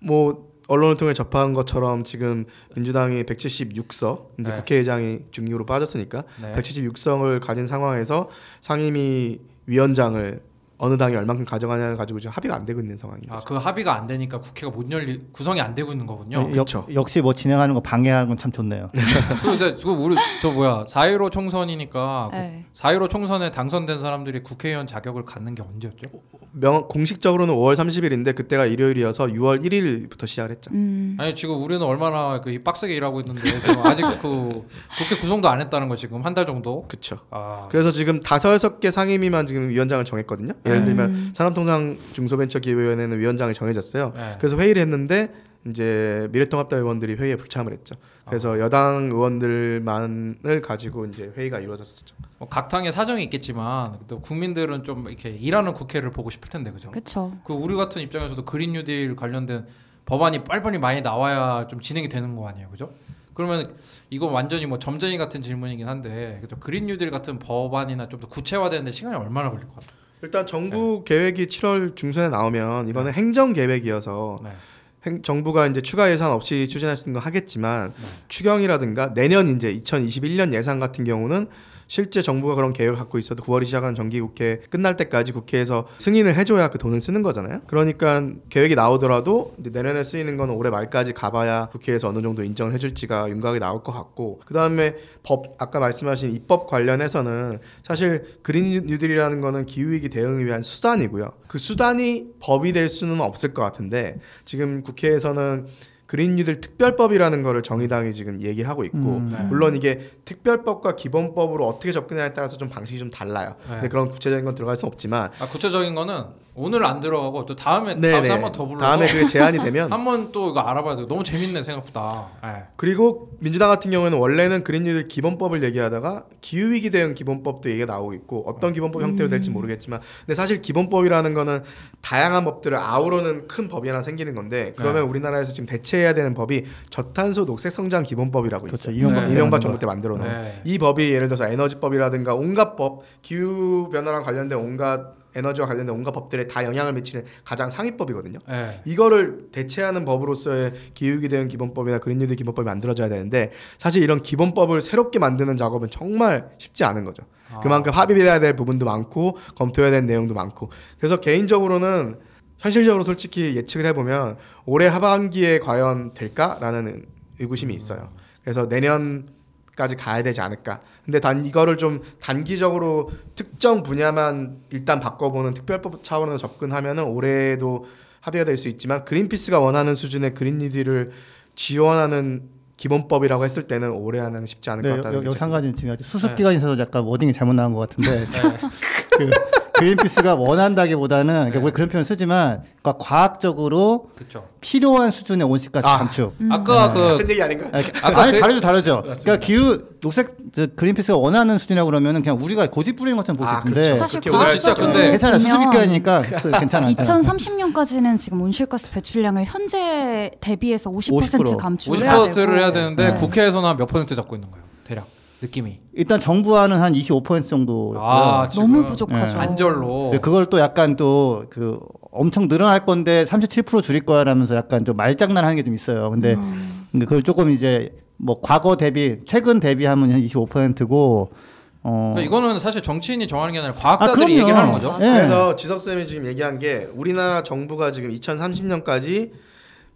뭐 언론을 통해 접한 것처럼 지금 민주당이 176석 이제 네. 국회의장이 중립으로 빠졌으니까 네. 176석을 가진 상황에서 상임위 위원장을 어느 당이 얼만큼 가져가냐 가지고 지금 합의가 안 되고 있는 상황이에요. 아그 합의가 안 되니까 국회가 못 열리 구성이 안 되고 있는 거군요. 역, 그쵸. 역시 뭐 진행하는 거 방해하는 건 참 좋네요. 근데 그 우리 저 뭐야 4.15 총선이니까 네. 4.15 총선에 당선된 사람들이 국회의원 자격을 갖는 게 언제였죠? 명 공식적으로는 5월 30일인데 그때가 일요일이어서 6월 1일부터 시작을 했죠. 음, 아니 지금 우리는 얼마나 그 빡세게 일하고 있는데 아직 그 국회 구성도 안 했다는 거 지금 한 달 정도. 그렇죠. 아 그래서 지금 다섯 여섯 개 상임위만 지금 위원장을 정했거든요. 예를 들면 음. 산업통상 중소벤처기업위원회는 위원장이 정해졌어요. 네. 그래서 회의를 했는데 이제 미래통합당 의원들이 회의에 불참을 했죠. 그래서 여당 의원들만을 가지고 이제 회의가 이루어졌었죠. 뭐각 당의 사정이 있겠지만 또 국민들은 좀 이렇게 일하는 국회를 보고 싶을 텐데 그죠? 그렇죠. 그 우리 같은 입장에서도 그린 뉴딜 관련된 법안이 빨리빨리 많이 나와야 좀 진행이 되는 거 아니에요, 그죠? 그러면 이거 완전히 뭐 점쟁이 같은 질문이긴 한데 그죠? 그린 뉴딜 같은 법안이나 좀 더 구체화되는데 시간이 얼마나 걸릴 것 같아요? 일단 정부 계획이 7월 중순에 나오면 이거는 행정 계획이어서 네. 행- 정부가 이제 추가 예산 없이 추진할 수 있는 건 하겠지만 추경이라든가 내년 이제 2021년 예산 같은 경우는 실제 정부가 그런 계획을 갖고 있어도 9월이 시작하는 정기국회 끝날 때까지 국회에서 승인을 해줘야 그 돈을 쓰는 거잖아요. 그러니까 계획이 나오더라도 내년에 쓰이는 건 올해 말까지 가봐야 국회에서 어느 정도 인정을 해줄지가 윤곽이 나올 것 같고 그 다음에 법 아까 말씀하신 입법 관련해서는 사실 그린 뉴딜이라는 거는 기후위기 대응을 위한 수단이고요. 그 수단이 법이 될 수는 없을 것 같은데 지금 국회에서는 그린 뉴딜 특별법이라는 거를 정의당이 지금 얘기를 하고 있고 음. 네. 물론 이게 특별법과 기본법으로 어떻게 접근해야 따라서 좀 방식이 좀 달라요. 네. 근데 그런 구체적인 건 들어갈 수 없지만 아 구체적인 거는 오늘 안 들어가고 또 다음에 네네. 다음에 한번 더 불러서 다음에 그게 제한이 되면 한번 또 이거 알아봐야 돼. 너무 재밌네 생각보다. 예. 그리고 민주당 같은 경우에는 원래는 그린 뉴딜 기본법을 얘기하다가 기후 위기 대응 기본법도 얘기가 나오고 있고 어떤 기본법 형태로 될지 모르겠지만 근데 사실 기본법이라는 거는 다양한 법들을 아우르는 큰 법이 하나 생기는 건데 그러면 네. 우리나라에서 지금 대체 해야 되는 법이 저탄소 녹색 성장 기본법이라고 그렇죠. 있어요. 이명박 네. 이명박 네. 정부 때 만들어 놓은 네. 이 법이 예를 들어서 에너지법이라든가 온갖 법 기후 변화랑 관련된 온갖 에너지와 관련된 온갖 법들에 다 영향을 미치는 가장 상위법이거든요. 예. 이거를 대체하는 법으로서의 기후위기 대응 기본법이나 그린뉴딜 기본법이 만들어져야 되는데 사실 이런 기본법을 새롭게 만드는 작업은 정말 쉽지 않은 거죠. 아. 그만큼 합의해야 될 부분도 많고 검토해야 될 내용도 많고 그래서 개인적으로는 현실적으로 솔직히 예측을 해보면 올해 하반기에 과연 될까라는 의구심이 있어요. 그래서 내년까지 가야 되지 않을까. 근데 단 이거를 좀 단기적으로 특정 분야만 일단 바꿔보는 특별법 차원으로 접근하면은 올해도 합의가 될 수 있지만 그린피스가 원하는 수준의 그린 뉴딜을 지원하는 기본법이라고 했을 때는 올해 하는 쉽지 않을 네, 것 여- 같다는 여- 게 여기서 한. 가지 중요하죠. 수습 기간이 있어서 약간 워딩이 잘못 나온 것 같은데 네. 그 그린피스가 원한다기보다는 그러니까 우리 그런 표현 쓰지만 그러니까 과학적으로 그렇죠. 필요한 수준의 온실가스 아. 감축. 아까 네. 그 같은 얘기 아닌가? 아니, 아까 아니 그- 다르죠 다르죠. 그러니까 기후 녹색 저 그린피스가 원하는 수준이라고 그러면 그냥 우리가 고집 부리는 것처럼 볼수 아, 있는데 그렇죠. 사실 과학적으로 근데 괜찮아 수습 보면 기간이니까 괜찮아. 2030년까지는 지금 온실가스 배출량을 현재 대비해서 50% 50% 감축을 해야 되고 50%를 해야 되는데 네. 국회에서는 한몇 퍼센트 잡고 있는 거예요. 대략 느낌이. 일단 정부와는 한 25% 정도였고요. 아, 너무 부족하죠. 네. 안절로. 그걸 또 약간 또 그 엄청 늘어날 건데 37% 줄일 거야라면서 약간 좀 말장난하는 게 좀 있어요. 근데 음. 근데 그걸 조금 이제 뭐 과거 대비 최근 대비하면 한 25%고 어 그러니까 이거는 사실 정치인이 정하는 게 아니라 과학자들이 그럼요. 얘기를 하는 거죠. 예. 그래서 지석 쌤이 지금 얘기한 게 우리나라 정부가 지금 2030년까지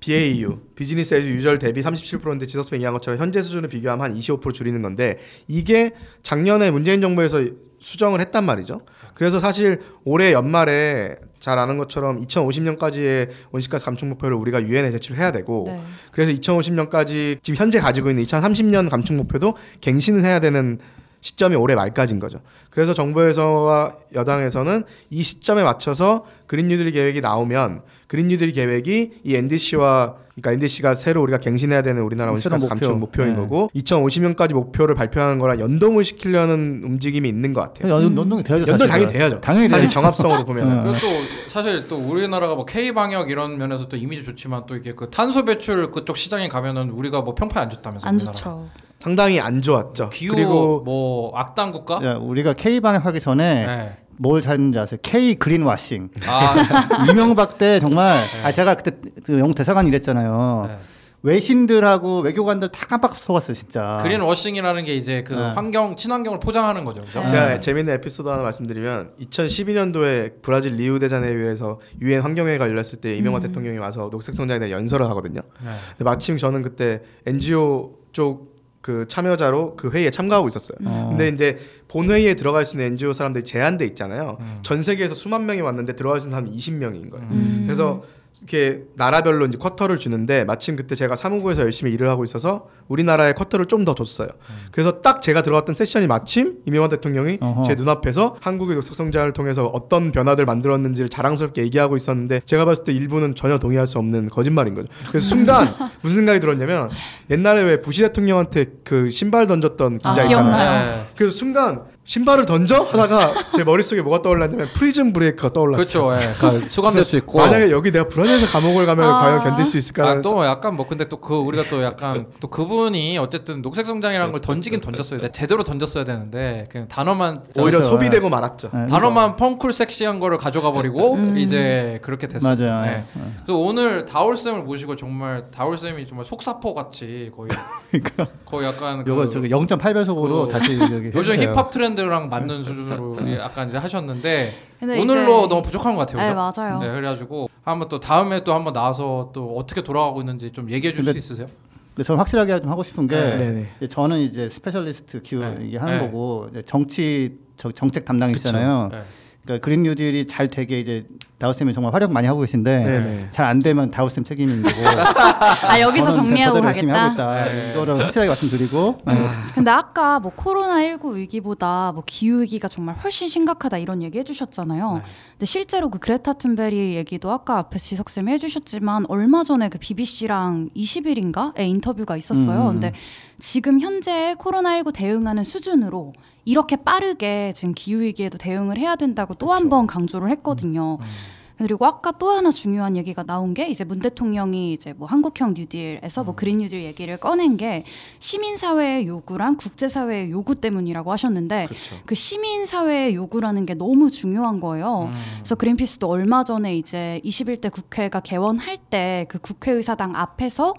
BAU business as usual 대비 37%인데 지석 쌤이 얘기한 것처럼 현재 수준을 비교하면 한 25% 줄이는 건데 이게 작년에 문재인 정부에서 수정을 했단 말이죠. 그래서 사실 올해 연말에 잘 아는 것처럼 2050년까지의 온실가스 감축 목표를 우리가 유엔에 제출해야 되고 네. 그래서 2050년까지 지금 현재 가지고 있는 2030년 감축 목표도 갱신을 해야 되는 시점이 올해 말까지인 거죠. 그래서 정부에서와 여당에서는 이 시점에 맞춰서 그린 뉴딜 계획이 나오면 그린 뉴딜 계획이 이 NDC와 그러니까 NDC가 새로 우리가 갱신해야 되는 우리나라 온실가스 새로운 감축 목표. 목표인 네. 거고 2050년까지 목표를 발표하는 거랑 연동을 시키려는 움직임이 있는 것 같아요. 연- 연동이 돼야죠. 연동. 당연히 돼야죠. 당연히 사실 돼야죠. 정합성으로 보면 어. 그리고 또 사실 또 우리나라가 뭐 K 방역 이런 면에서 또 이미지 좋지만 또 이게 그 탄소 배출 그쪽 시장에 가면은 우리가 뭐 평판이 안 좋다면서 안 우리나라. 좋죠. 상당히 안 좋았죠. 기후 그리고 뭐 악당 국가? 야, 우리가 K 방역 하기 전에 네. 뭘 잘했는지 아세요? K green washing. 아, 이명박 때 정말 네. 아 제가 그때 그 영국 대사관 일했잖아요. 네. 외신들하고 외교관들 다 깜빡 속았어요, 진짜. green washing이라는 게 이제 그 네. 환경 친환경을 포장하는 거죠. 그죠? 네. 제가 재밌는 에피소드 하나 말씀드리면 2012년도에 브라질 리우 데자네이루에서 유엔 환경회의가 열렸을 때 이명박 대통령이 와서 녹색 성장에 대한 연설을 하거든요. 네. 근데 마침 저는 그때 NGO 쪽 그 참여자로 그 회의에 참가하고 있었어요. 어. 근데 이제 본회의에 들어갈 수 있는 NGO 사람들이 제한돼 있잖아요. 음. 전 세계에서 수만 명이 왔는데 들어갈 수 있는 사람이 20명인 거예요. 음. 그래서 이렇게 나라별로 이제 쿼터를 주는데 마침 그때 제가 사무부에서 열심히 일을 하고 있어서 우리나라에 쿼터를 좀 더 줬어요. 그래서 딱 제가 들어갔던 세션이 마침 이명박 대통령이 어허. 제 눈앞에서 한국의 녹색 성장을 통해서 어떤 변화들 만들었는지를 자랑스럽게 얘기하고 있었는데 제가 봤을 때 일부는 전혀 동의할 수 없는 거짓말인 거죠. 그래서 순간 무슨 생각이 들었냐면 옛날에 왜 부시 대통령한테 그 신발 던졌던 기자 아, 있잖아요. 기억나요. 네. 그래서 순간 신발을 던져 하다가 제 머릿속에 뭐가 떠올랐냐면 Prison Break가 떠올랐어요. 그렇죠. 예. 그러니까 수감될 수 있고. 만약에 여기 내가 브라질에서 감옥을 가면 아. 과연 견딜 수 있을까라는 아, 또 약간 뭐 근데 또 그 우리가 또 약간 또 그분이 어쨌든 녹색 성장이라는 걸 던지긴 던졌어요. 제대로 던졌어야 되는데 그냥 단어만 오히려 그렇죠. 소비되고 말았죠. 네, 단어만 fun cool sexy한 거를 가져가 버리고 음. 이제 그렇게 됐었죠. 맞아요. 네. 네. 그래서 오늘 다올 쌤을 모시고 정말 다올 쌤이 정말 속사포 같이 거의 거의 약간 그 요거 저기 0.8배속으로 그- 다시 여기 요즘. 힙합 트렌드 랑 맞는 수준으로 약간 이제 하셨는데 오늘로 이제- 너무 부족한 것 같아요. 네, 그죠? 맞아요. 네, 그래가지고 한번 또 다음에 또 한번 나와서 또 어떻게 돌아가고 있는지 좀 얘기해 줄수 근데 있으세요? 근데 저는 확실하게 좀 하고 싶은 게 네. 네네. 이제 저는 이제 specialist 기후 네. 하는 네. 거고 정치 저, 정책 담당이시잖아요. 네. 그러니까 그린 뉴딜이 잘 되게 이제 다우쌤이 정말 활약 많이 하고 계신데. 잘 안 되면 다우쌤 책임인 거고. 아 여기서 정리하고 가겠다. 네. 이거를 확실하게 말씀드리고. 네. 근데 아까 뭐 코로나 19 위기보다 뭐 기후 위기가 정말 훨씬 심각하다 이런 얘기 해주셨잖아요. 네. 근데 실제로 그 그레타 툰베리 얘기도 아까 앞에 지석 쌤이 해주셨지만 얼마 전에 그 BBC랑 20일인가에 인터뷰가 있었어요. 음. 근데 지금 현재 코로나 19 대응하는 수준으로 이렇게 빠르게 지금 기후 위기에도 대응을 해야 된다고 또 한번 강조를 했거든요. 그리고 아까 또 하나 중요한 얘기가 나온 게 이제 문 대통령이 이제 뭐 한국형 뉴딜에서 뭐 그린 뉴딜 얘기를 꺼낸 게 시민 사회의 요구랑 국제 사회의 요구 때문이라고 하셨는데 그렇죠. 그 시민 사회의 요구라는 게 너무 중요한 거예요. 그래서 그린피스도 얼마 전에 이제 21대 국회가 개원할 때 그 국회의사당 앞에서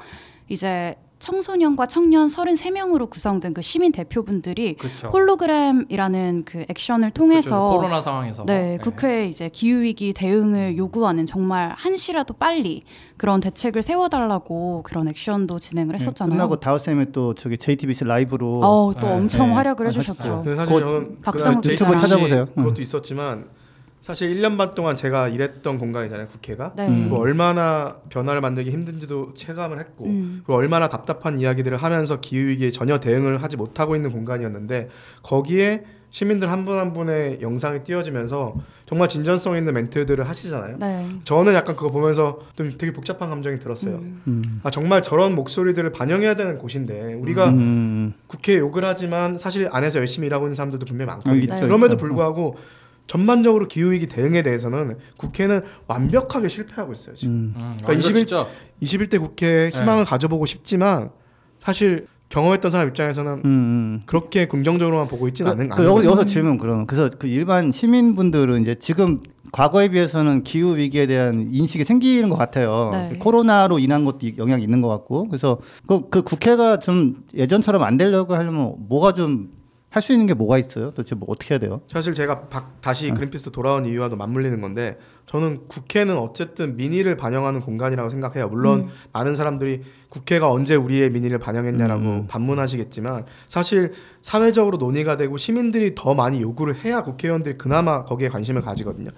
이제 청소년과 청년 33명으로 구성된 그 시민 대표분들이 그렇죠. 홀로그램이라는 그 액션을 통해서 그렇죠. 코로나 상황에서 네, 국회에 이제 기후 위기 대응을 요구하는 정말 한시라도 빨리 그런 대책을 세워달라고 그런 액션도 진행을 했었잖아요. 네, 끝나고 다우쌤이 또 저기 JTBC 라이브로 어우, 또 네. 엄청 네. 활약을 아, 해주셨죠. 근데 사실 곧 저는 박상욱. JTBC 찾아보세요. 그것도 있었지만 사실 1년 반 동안 제가 일했던 공간이잖아요 국회가 네. 음. 그리고 얼마나 변화를 만들기 힘든지도 체감을 했고 음. 그리고 얼마나 답답한 이야기들을 하면서 기후 위기에 전혀 대응을 하지 못하고 있는 공간이었는데 거기에 시민들 한 분한 분의 영상이 띄워지면서 정말 진전성 있는 멘트들을 하시잖아요. 네. 저는 약간 그거 보면서 좀 되게 복잡한 감정이 들었어요. 음. 음. 아 정말 저런 목소리들을 반영해야 되는 곳인데 우리가 음. 국회에 욕을 하지만 사실 안에서 열심히 일하고 있는 사람들도 분명히 아, 많거든요. 있죠, 그럼에도 있죠. 불구하고 전반적으로 기후 위기 대응에 대해서는 국회는 완벽하게 실패하고 있어요. 지금 음. 음, 그러니까 아, 이거 21 진짜 21대 국회에 희망을 가져보고 싶지만 사실 경험했던 사람 입장에서는 음. 음. 그렇게 긍정적으로만 보고 있지는 않은 그, 않은 그 여기. 여기서 질문 그러면 그래서 그 일반 시민분들은 이제 지금 과거에 비해서는 기후 위기에 대한 인식이 생기는 것 같아요. 네. 코로나로 인한 것도 이- 영향이 있는 것 같고 그래서 그, 그 국회가 좀 예전처럼 안 되려고 하려면 뭐가 좀 할 수 있는 게 뭐가 있어요? 도대체 뭐 어떻게 해야 돼요? 사실 제가 박- 다시 그린피스 돌아온 이유와도 맞물리는 건데 저는 국회는 어쨌든 민의를 반영하는 공간이라고 생각해요. 물론 많은 사람들이 국회가 언제 우리의 민의를 반영했냐라고 음. 반문하시겠지만 사실 사회적으로 논의가 되고 시민들이 더 많이 요구를 해야 국회의원들이 그나마 거기에 관심을 가지거든요.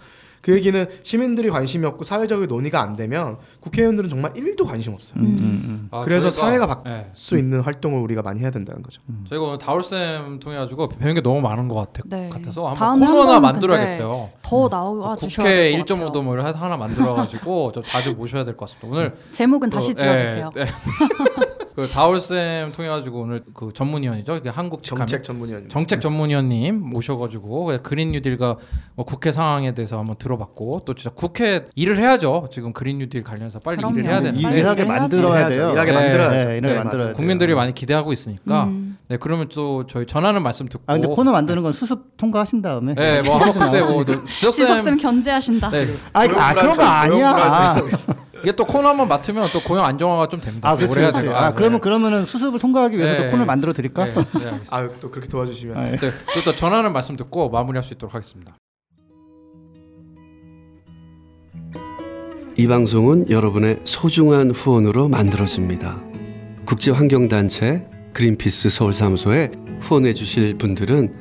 그 얘기는 시민들이 관심이 없고 사회적인 논의가 안 되면 국회의원들은 정말 1도 관심 없어요. 음, 음, 음. 아, 그래서 저희가- 사회가 바뀔 네. 수 있는 활동을 우리가 많이 해야 된다는 거죠. 저희가 오늘 다울쌤 통해 가지고 배운 게 너무 많은 것 같아, 네. 같아서 한번 코너 하나 한번 만들어야겠어요. 더 나와 주셔야 국회 될것 같아요. 1.5도 뭐 이런 하나 만들어 가지고 좀 자주 모셔야 될 것 같습니다. 오늘 제목은 다시 또, 지어 주세요. 그 다울쌤 통해 가지고 오늘 그 전문위원이죠, 이게 한국 정책 전문위원. 정책 전문위원님 모셔가지고 그린 뉴딜과 뭐 국회 상황에 대해서 한번 들어봤고 또 진짜 국회 일을 해야죠. 지금 그린 뉴딜 관련해서 빨리 그럼요. 일을 해야 이- 되는데 빨리 일하게. 만들어야. 돼요. 일하게 네. 네, 맞아요. 만들어야 돼요. 국민들이 많이 기대하고 있으니까 음. 네 그러면 또 저희 전하는 말씀 듣고 아 근데 코너 만드는 건 수습 통과하신 다음에. 네, 뭐 그때 뭐 지석쌤 견제하신다. 네, 아, 아 그런 거 아니야. 이게 또 코너 한번 맡으면 또 고용 안정화가 좀 됩니다. 아또 그렇지. 그렇지. 되고. 아 그러면 그러면은 수습을 통과하기 위해서 네. 또 코너를 만들어 드릴까? 네, 네, 알겠습니다. 아, 또 그렇게 도와주시면. 아, 예. 네, 또, 또 전하는 말씀 듣고 마무리할 수 있도록 하겠습니다. 이 방송은 여러분의 소중한 후원으로 만들어집니다. 국제환경단체 그린피스 서울사무소에 후원해 주실 분들은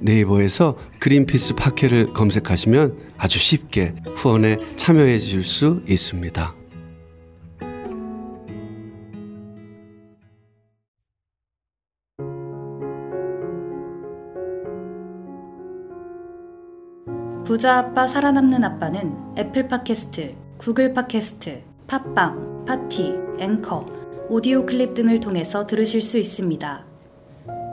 네이버에서 그린피스 파케를 검색하시면 아주 쉽게 후원에 참여해 주실 수 있습니다. 부자 아빠 살아남는 아빠는 애플 팟캐스트, 구글 팟캐스트, 팟빵, 파티, 앵커, 오디오 클립 등을 통해서 들으실 수 있습니다.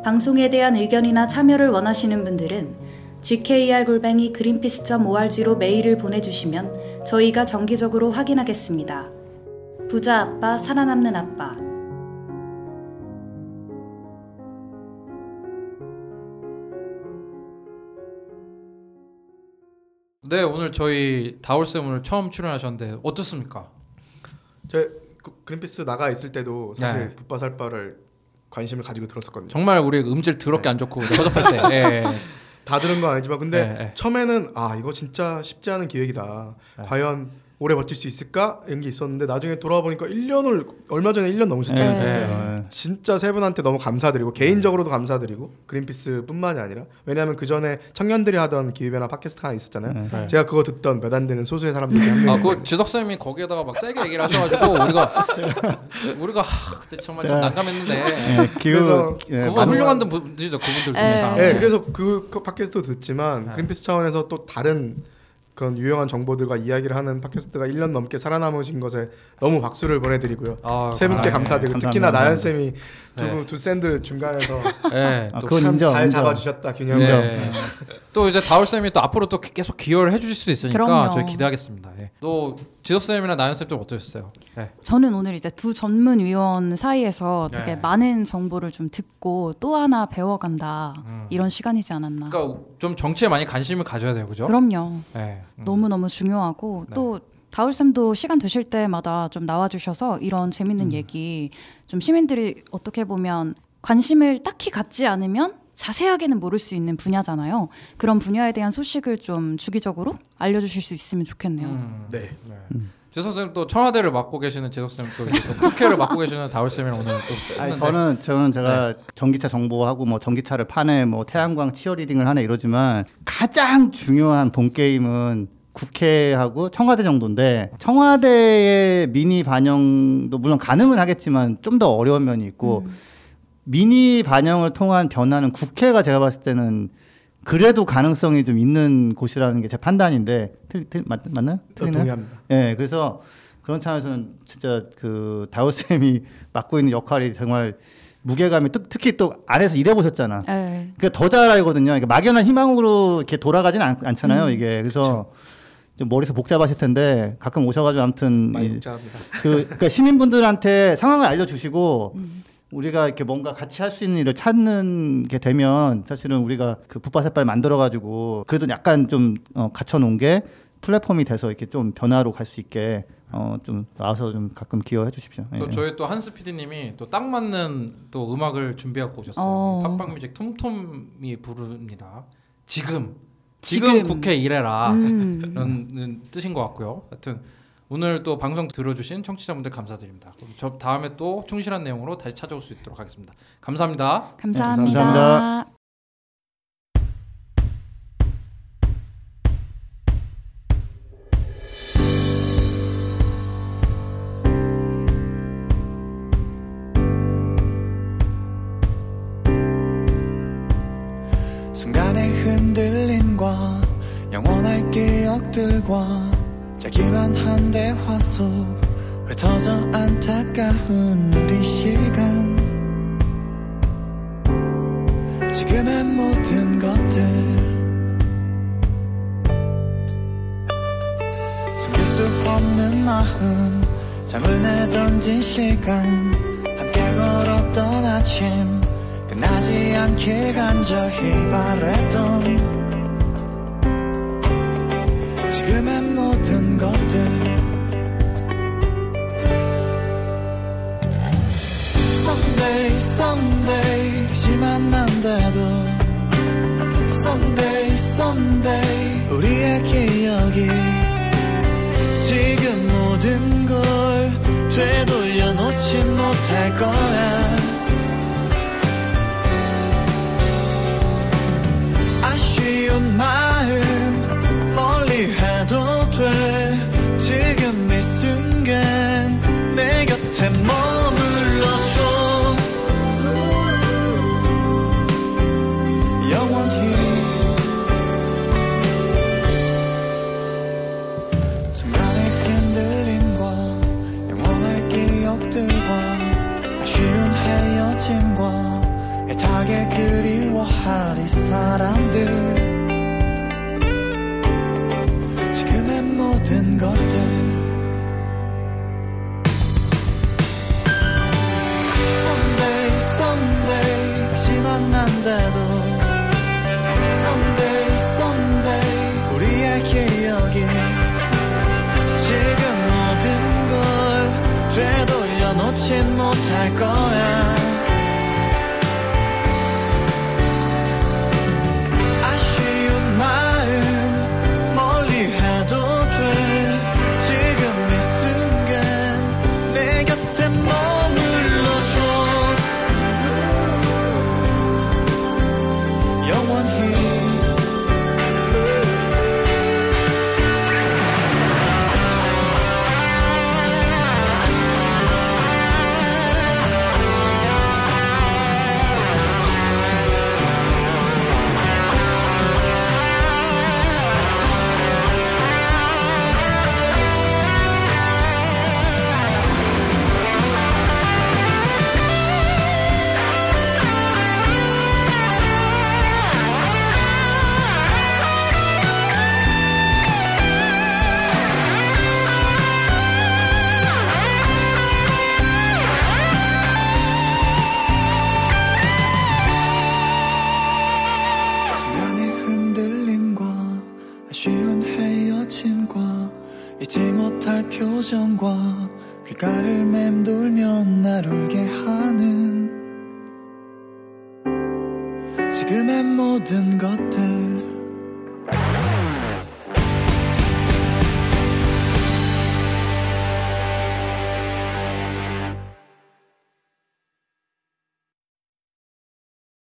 방송에 대한 의견이나 참여를 원하시는 분들은 gkr 그린피스.org로 메일을 보내주시면 저희가 정기적으로 확인하겠습니다. 부자 아빠 살아남는 아빠 네 오늘 저희 다울쌤 오늘 처음 출연하셨는데 어떻습니까? 저 그- 그린피스 나가 있을 때도 사실 네. 붓바살바를 관심을 가지고 들었었거든요. 정말 우리 음질 더럽게 안 좋고 허접할 때. 예, 예. 다 들은 건 아니지만 근데 네, 네. 처음에는 아 이거 진짜 쉽지 않은 기획이다. 네. 과연 오래 버틸 수 있을까? 이런 게 있었는데 나중에 돌아와 보니까 1년을 얼마 전에 1년 넘으셨잖아요. 네, 네. 됐어요. 진짜 세 분한테 너무 감사드리고 개인적으로도 감사드리고 그린피스뿐만이 아니라 왜냐하면 그 전에 청년들이 하던 기후변화 팟캐스트 하나 있었잖아요. 네. 제가 그거 듣던 몇 안 되는 소수의 사람들 중에 한 아, 그 지석 쌤이 거기에다가 막 세게 얘기를 하셔가지고 우리가 우리가 하, 그때 정말 좀 제가- 난감했는데 예, 기후 그래서 예, 그분 만- 훌륭한 분들이죠 그분들 네, 참. 그래서 그 팟캐스트 듣지만 네. 그린피스 차원에서 또 다른 그런 유용한 정보들과 이야기를 하는 팟캐스트가 1년 넘게 살아남으신 것에 너무 박수를 보내드리고 아, 세 분께 네. 감사드리고 감사합니다. 특히나 나연 쌤이 두, 네. 두 샌들 중간에서 예, 아, 또 그건 참 인정, 잘 인정. 잡아주셨다 균형을 인정. 예. 또 이제 다울 쌤이 또 앞으로 또 계속 기여를 해주실 수 있으니까 그럼요. 저희 기대하겠습니다. 예. 또 지석 쌤이나 나연 쌤좀 어떠셨어요? 예. 저는 오늘 이제 두 전문 위원 사이에서 되게 네. 많은 정보를 좀 듣고 또 하나 배워간다 음. 이런 시간이지 않았나. 그러니까 좀 정치에 많이 관심을 가져야 돼요, 그죠? 그럼요. 예. 음. 너무 너무 중요하고 네. 또 다울 쌤도 시간 되실 때마다 좀 나와주셔서 이런 재밌는 음. 얘기 좀 시민들이 어떻게 보면 관심을 딱히 갖지 않으면 자세하게는 모를 수 있는 분야잖아요. 그런 분야에 대한 소식을 좀 주기적으로 알려주실 수 있으면 좋겠네요. 음. 네. 지석 쌤또 청와대를 맡고 계시는 지석 쌤또 국회를 맡고 계시는 다울 쌤이랑 오늘 또 아니, 저는 저는 제가 네. 전기차 정보하고 뭐 전기차를 파네 뭐 태양광 치어리딩을 하네 이러지만 가장 중요한 본 게임은 국회하고 청와대 정도인데 청와대의 미니 반영도 물론 가능은 하겠지만 좀 더 어려운 면이 있고 음. 미니 반영을 통한 변화는 국회가 제가 봤을 때는 그래도 가능성이 좀 있는 곳이라는 게 제 판단인데 틀, 틀, 맞, 맞나요? 저 틀리나요? 동의합니다. 예, 그래서 그런 차원에서는 진짜 그 다우 쌤이 맡고 있는 역할이 정말 무게감이 특, 특히 또 안에서 일해보셨잖아. 네. 그러니까 더 잘 알거든요. 그러니까 막연한 희망으로 이렇게 돌아가지는 않, 않잖아요. 음. 이게 그래서 좀 머릿속 복잡하실 텐데 가끔 오셔가지고 아무튼 많이 이- 복잡합니다. 그 그러니까 시민분들한테 상황을 알려주시고 우리가 이렇게 뭔가 같이 할 수 있는 일을 찾는 게 되면 사실은 우리가 그 붓바셋발 만들어가지고 그래도 약간 좀 어, 갖춰놓은 게 플랫폼이 돼서 이렇게 좀 변화로 갈 수 있게 어, 좀 나와서 좀 가끔 기여해 주십시오. 또 예. 저희 또 한스 PD님이 또 딱 맞는 또 음악을 준비하고 오셨어요. 어. 팝빵 뮤직 톰톰이 부릅니다. 지금 지금, 지금. 국회 일해라 음. 라는 뜻인 것 같고요. 하여튼 오늘 또 방송 들어주신 청취자분들 감사드립니다. 그럼 저 다음에 또 충실한 내용으로 다시 찾아올 수 있도록 하겠습니다. 감사합니다. 감사합니다. 감사합니다.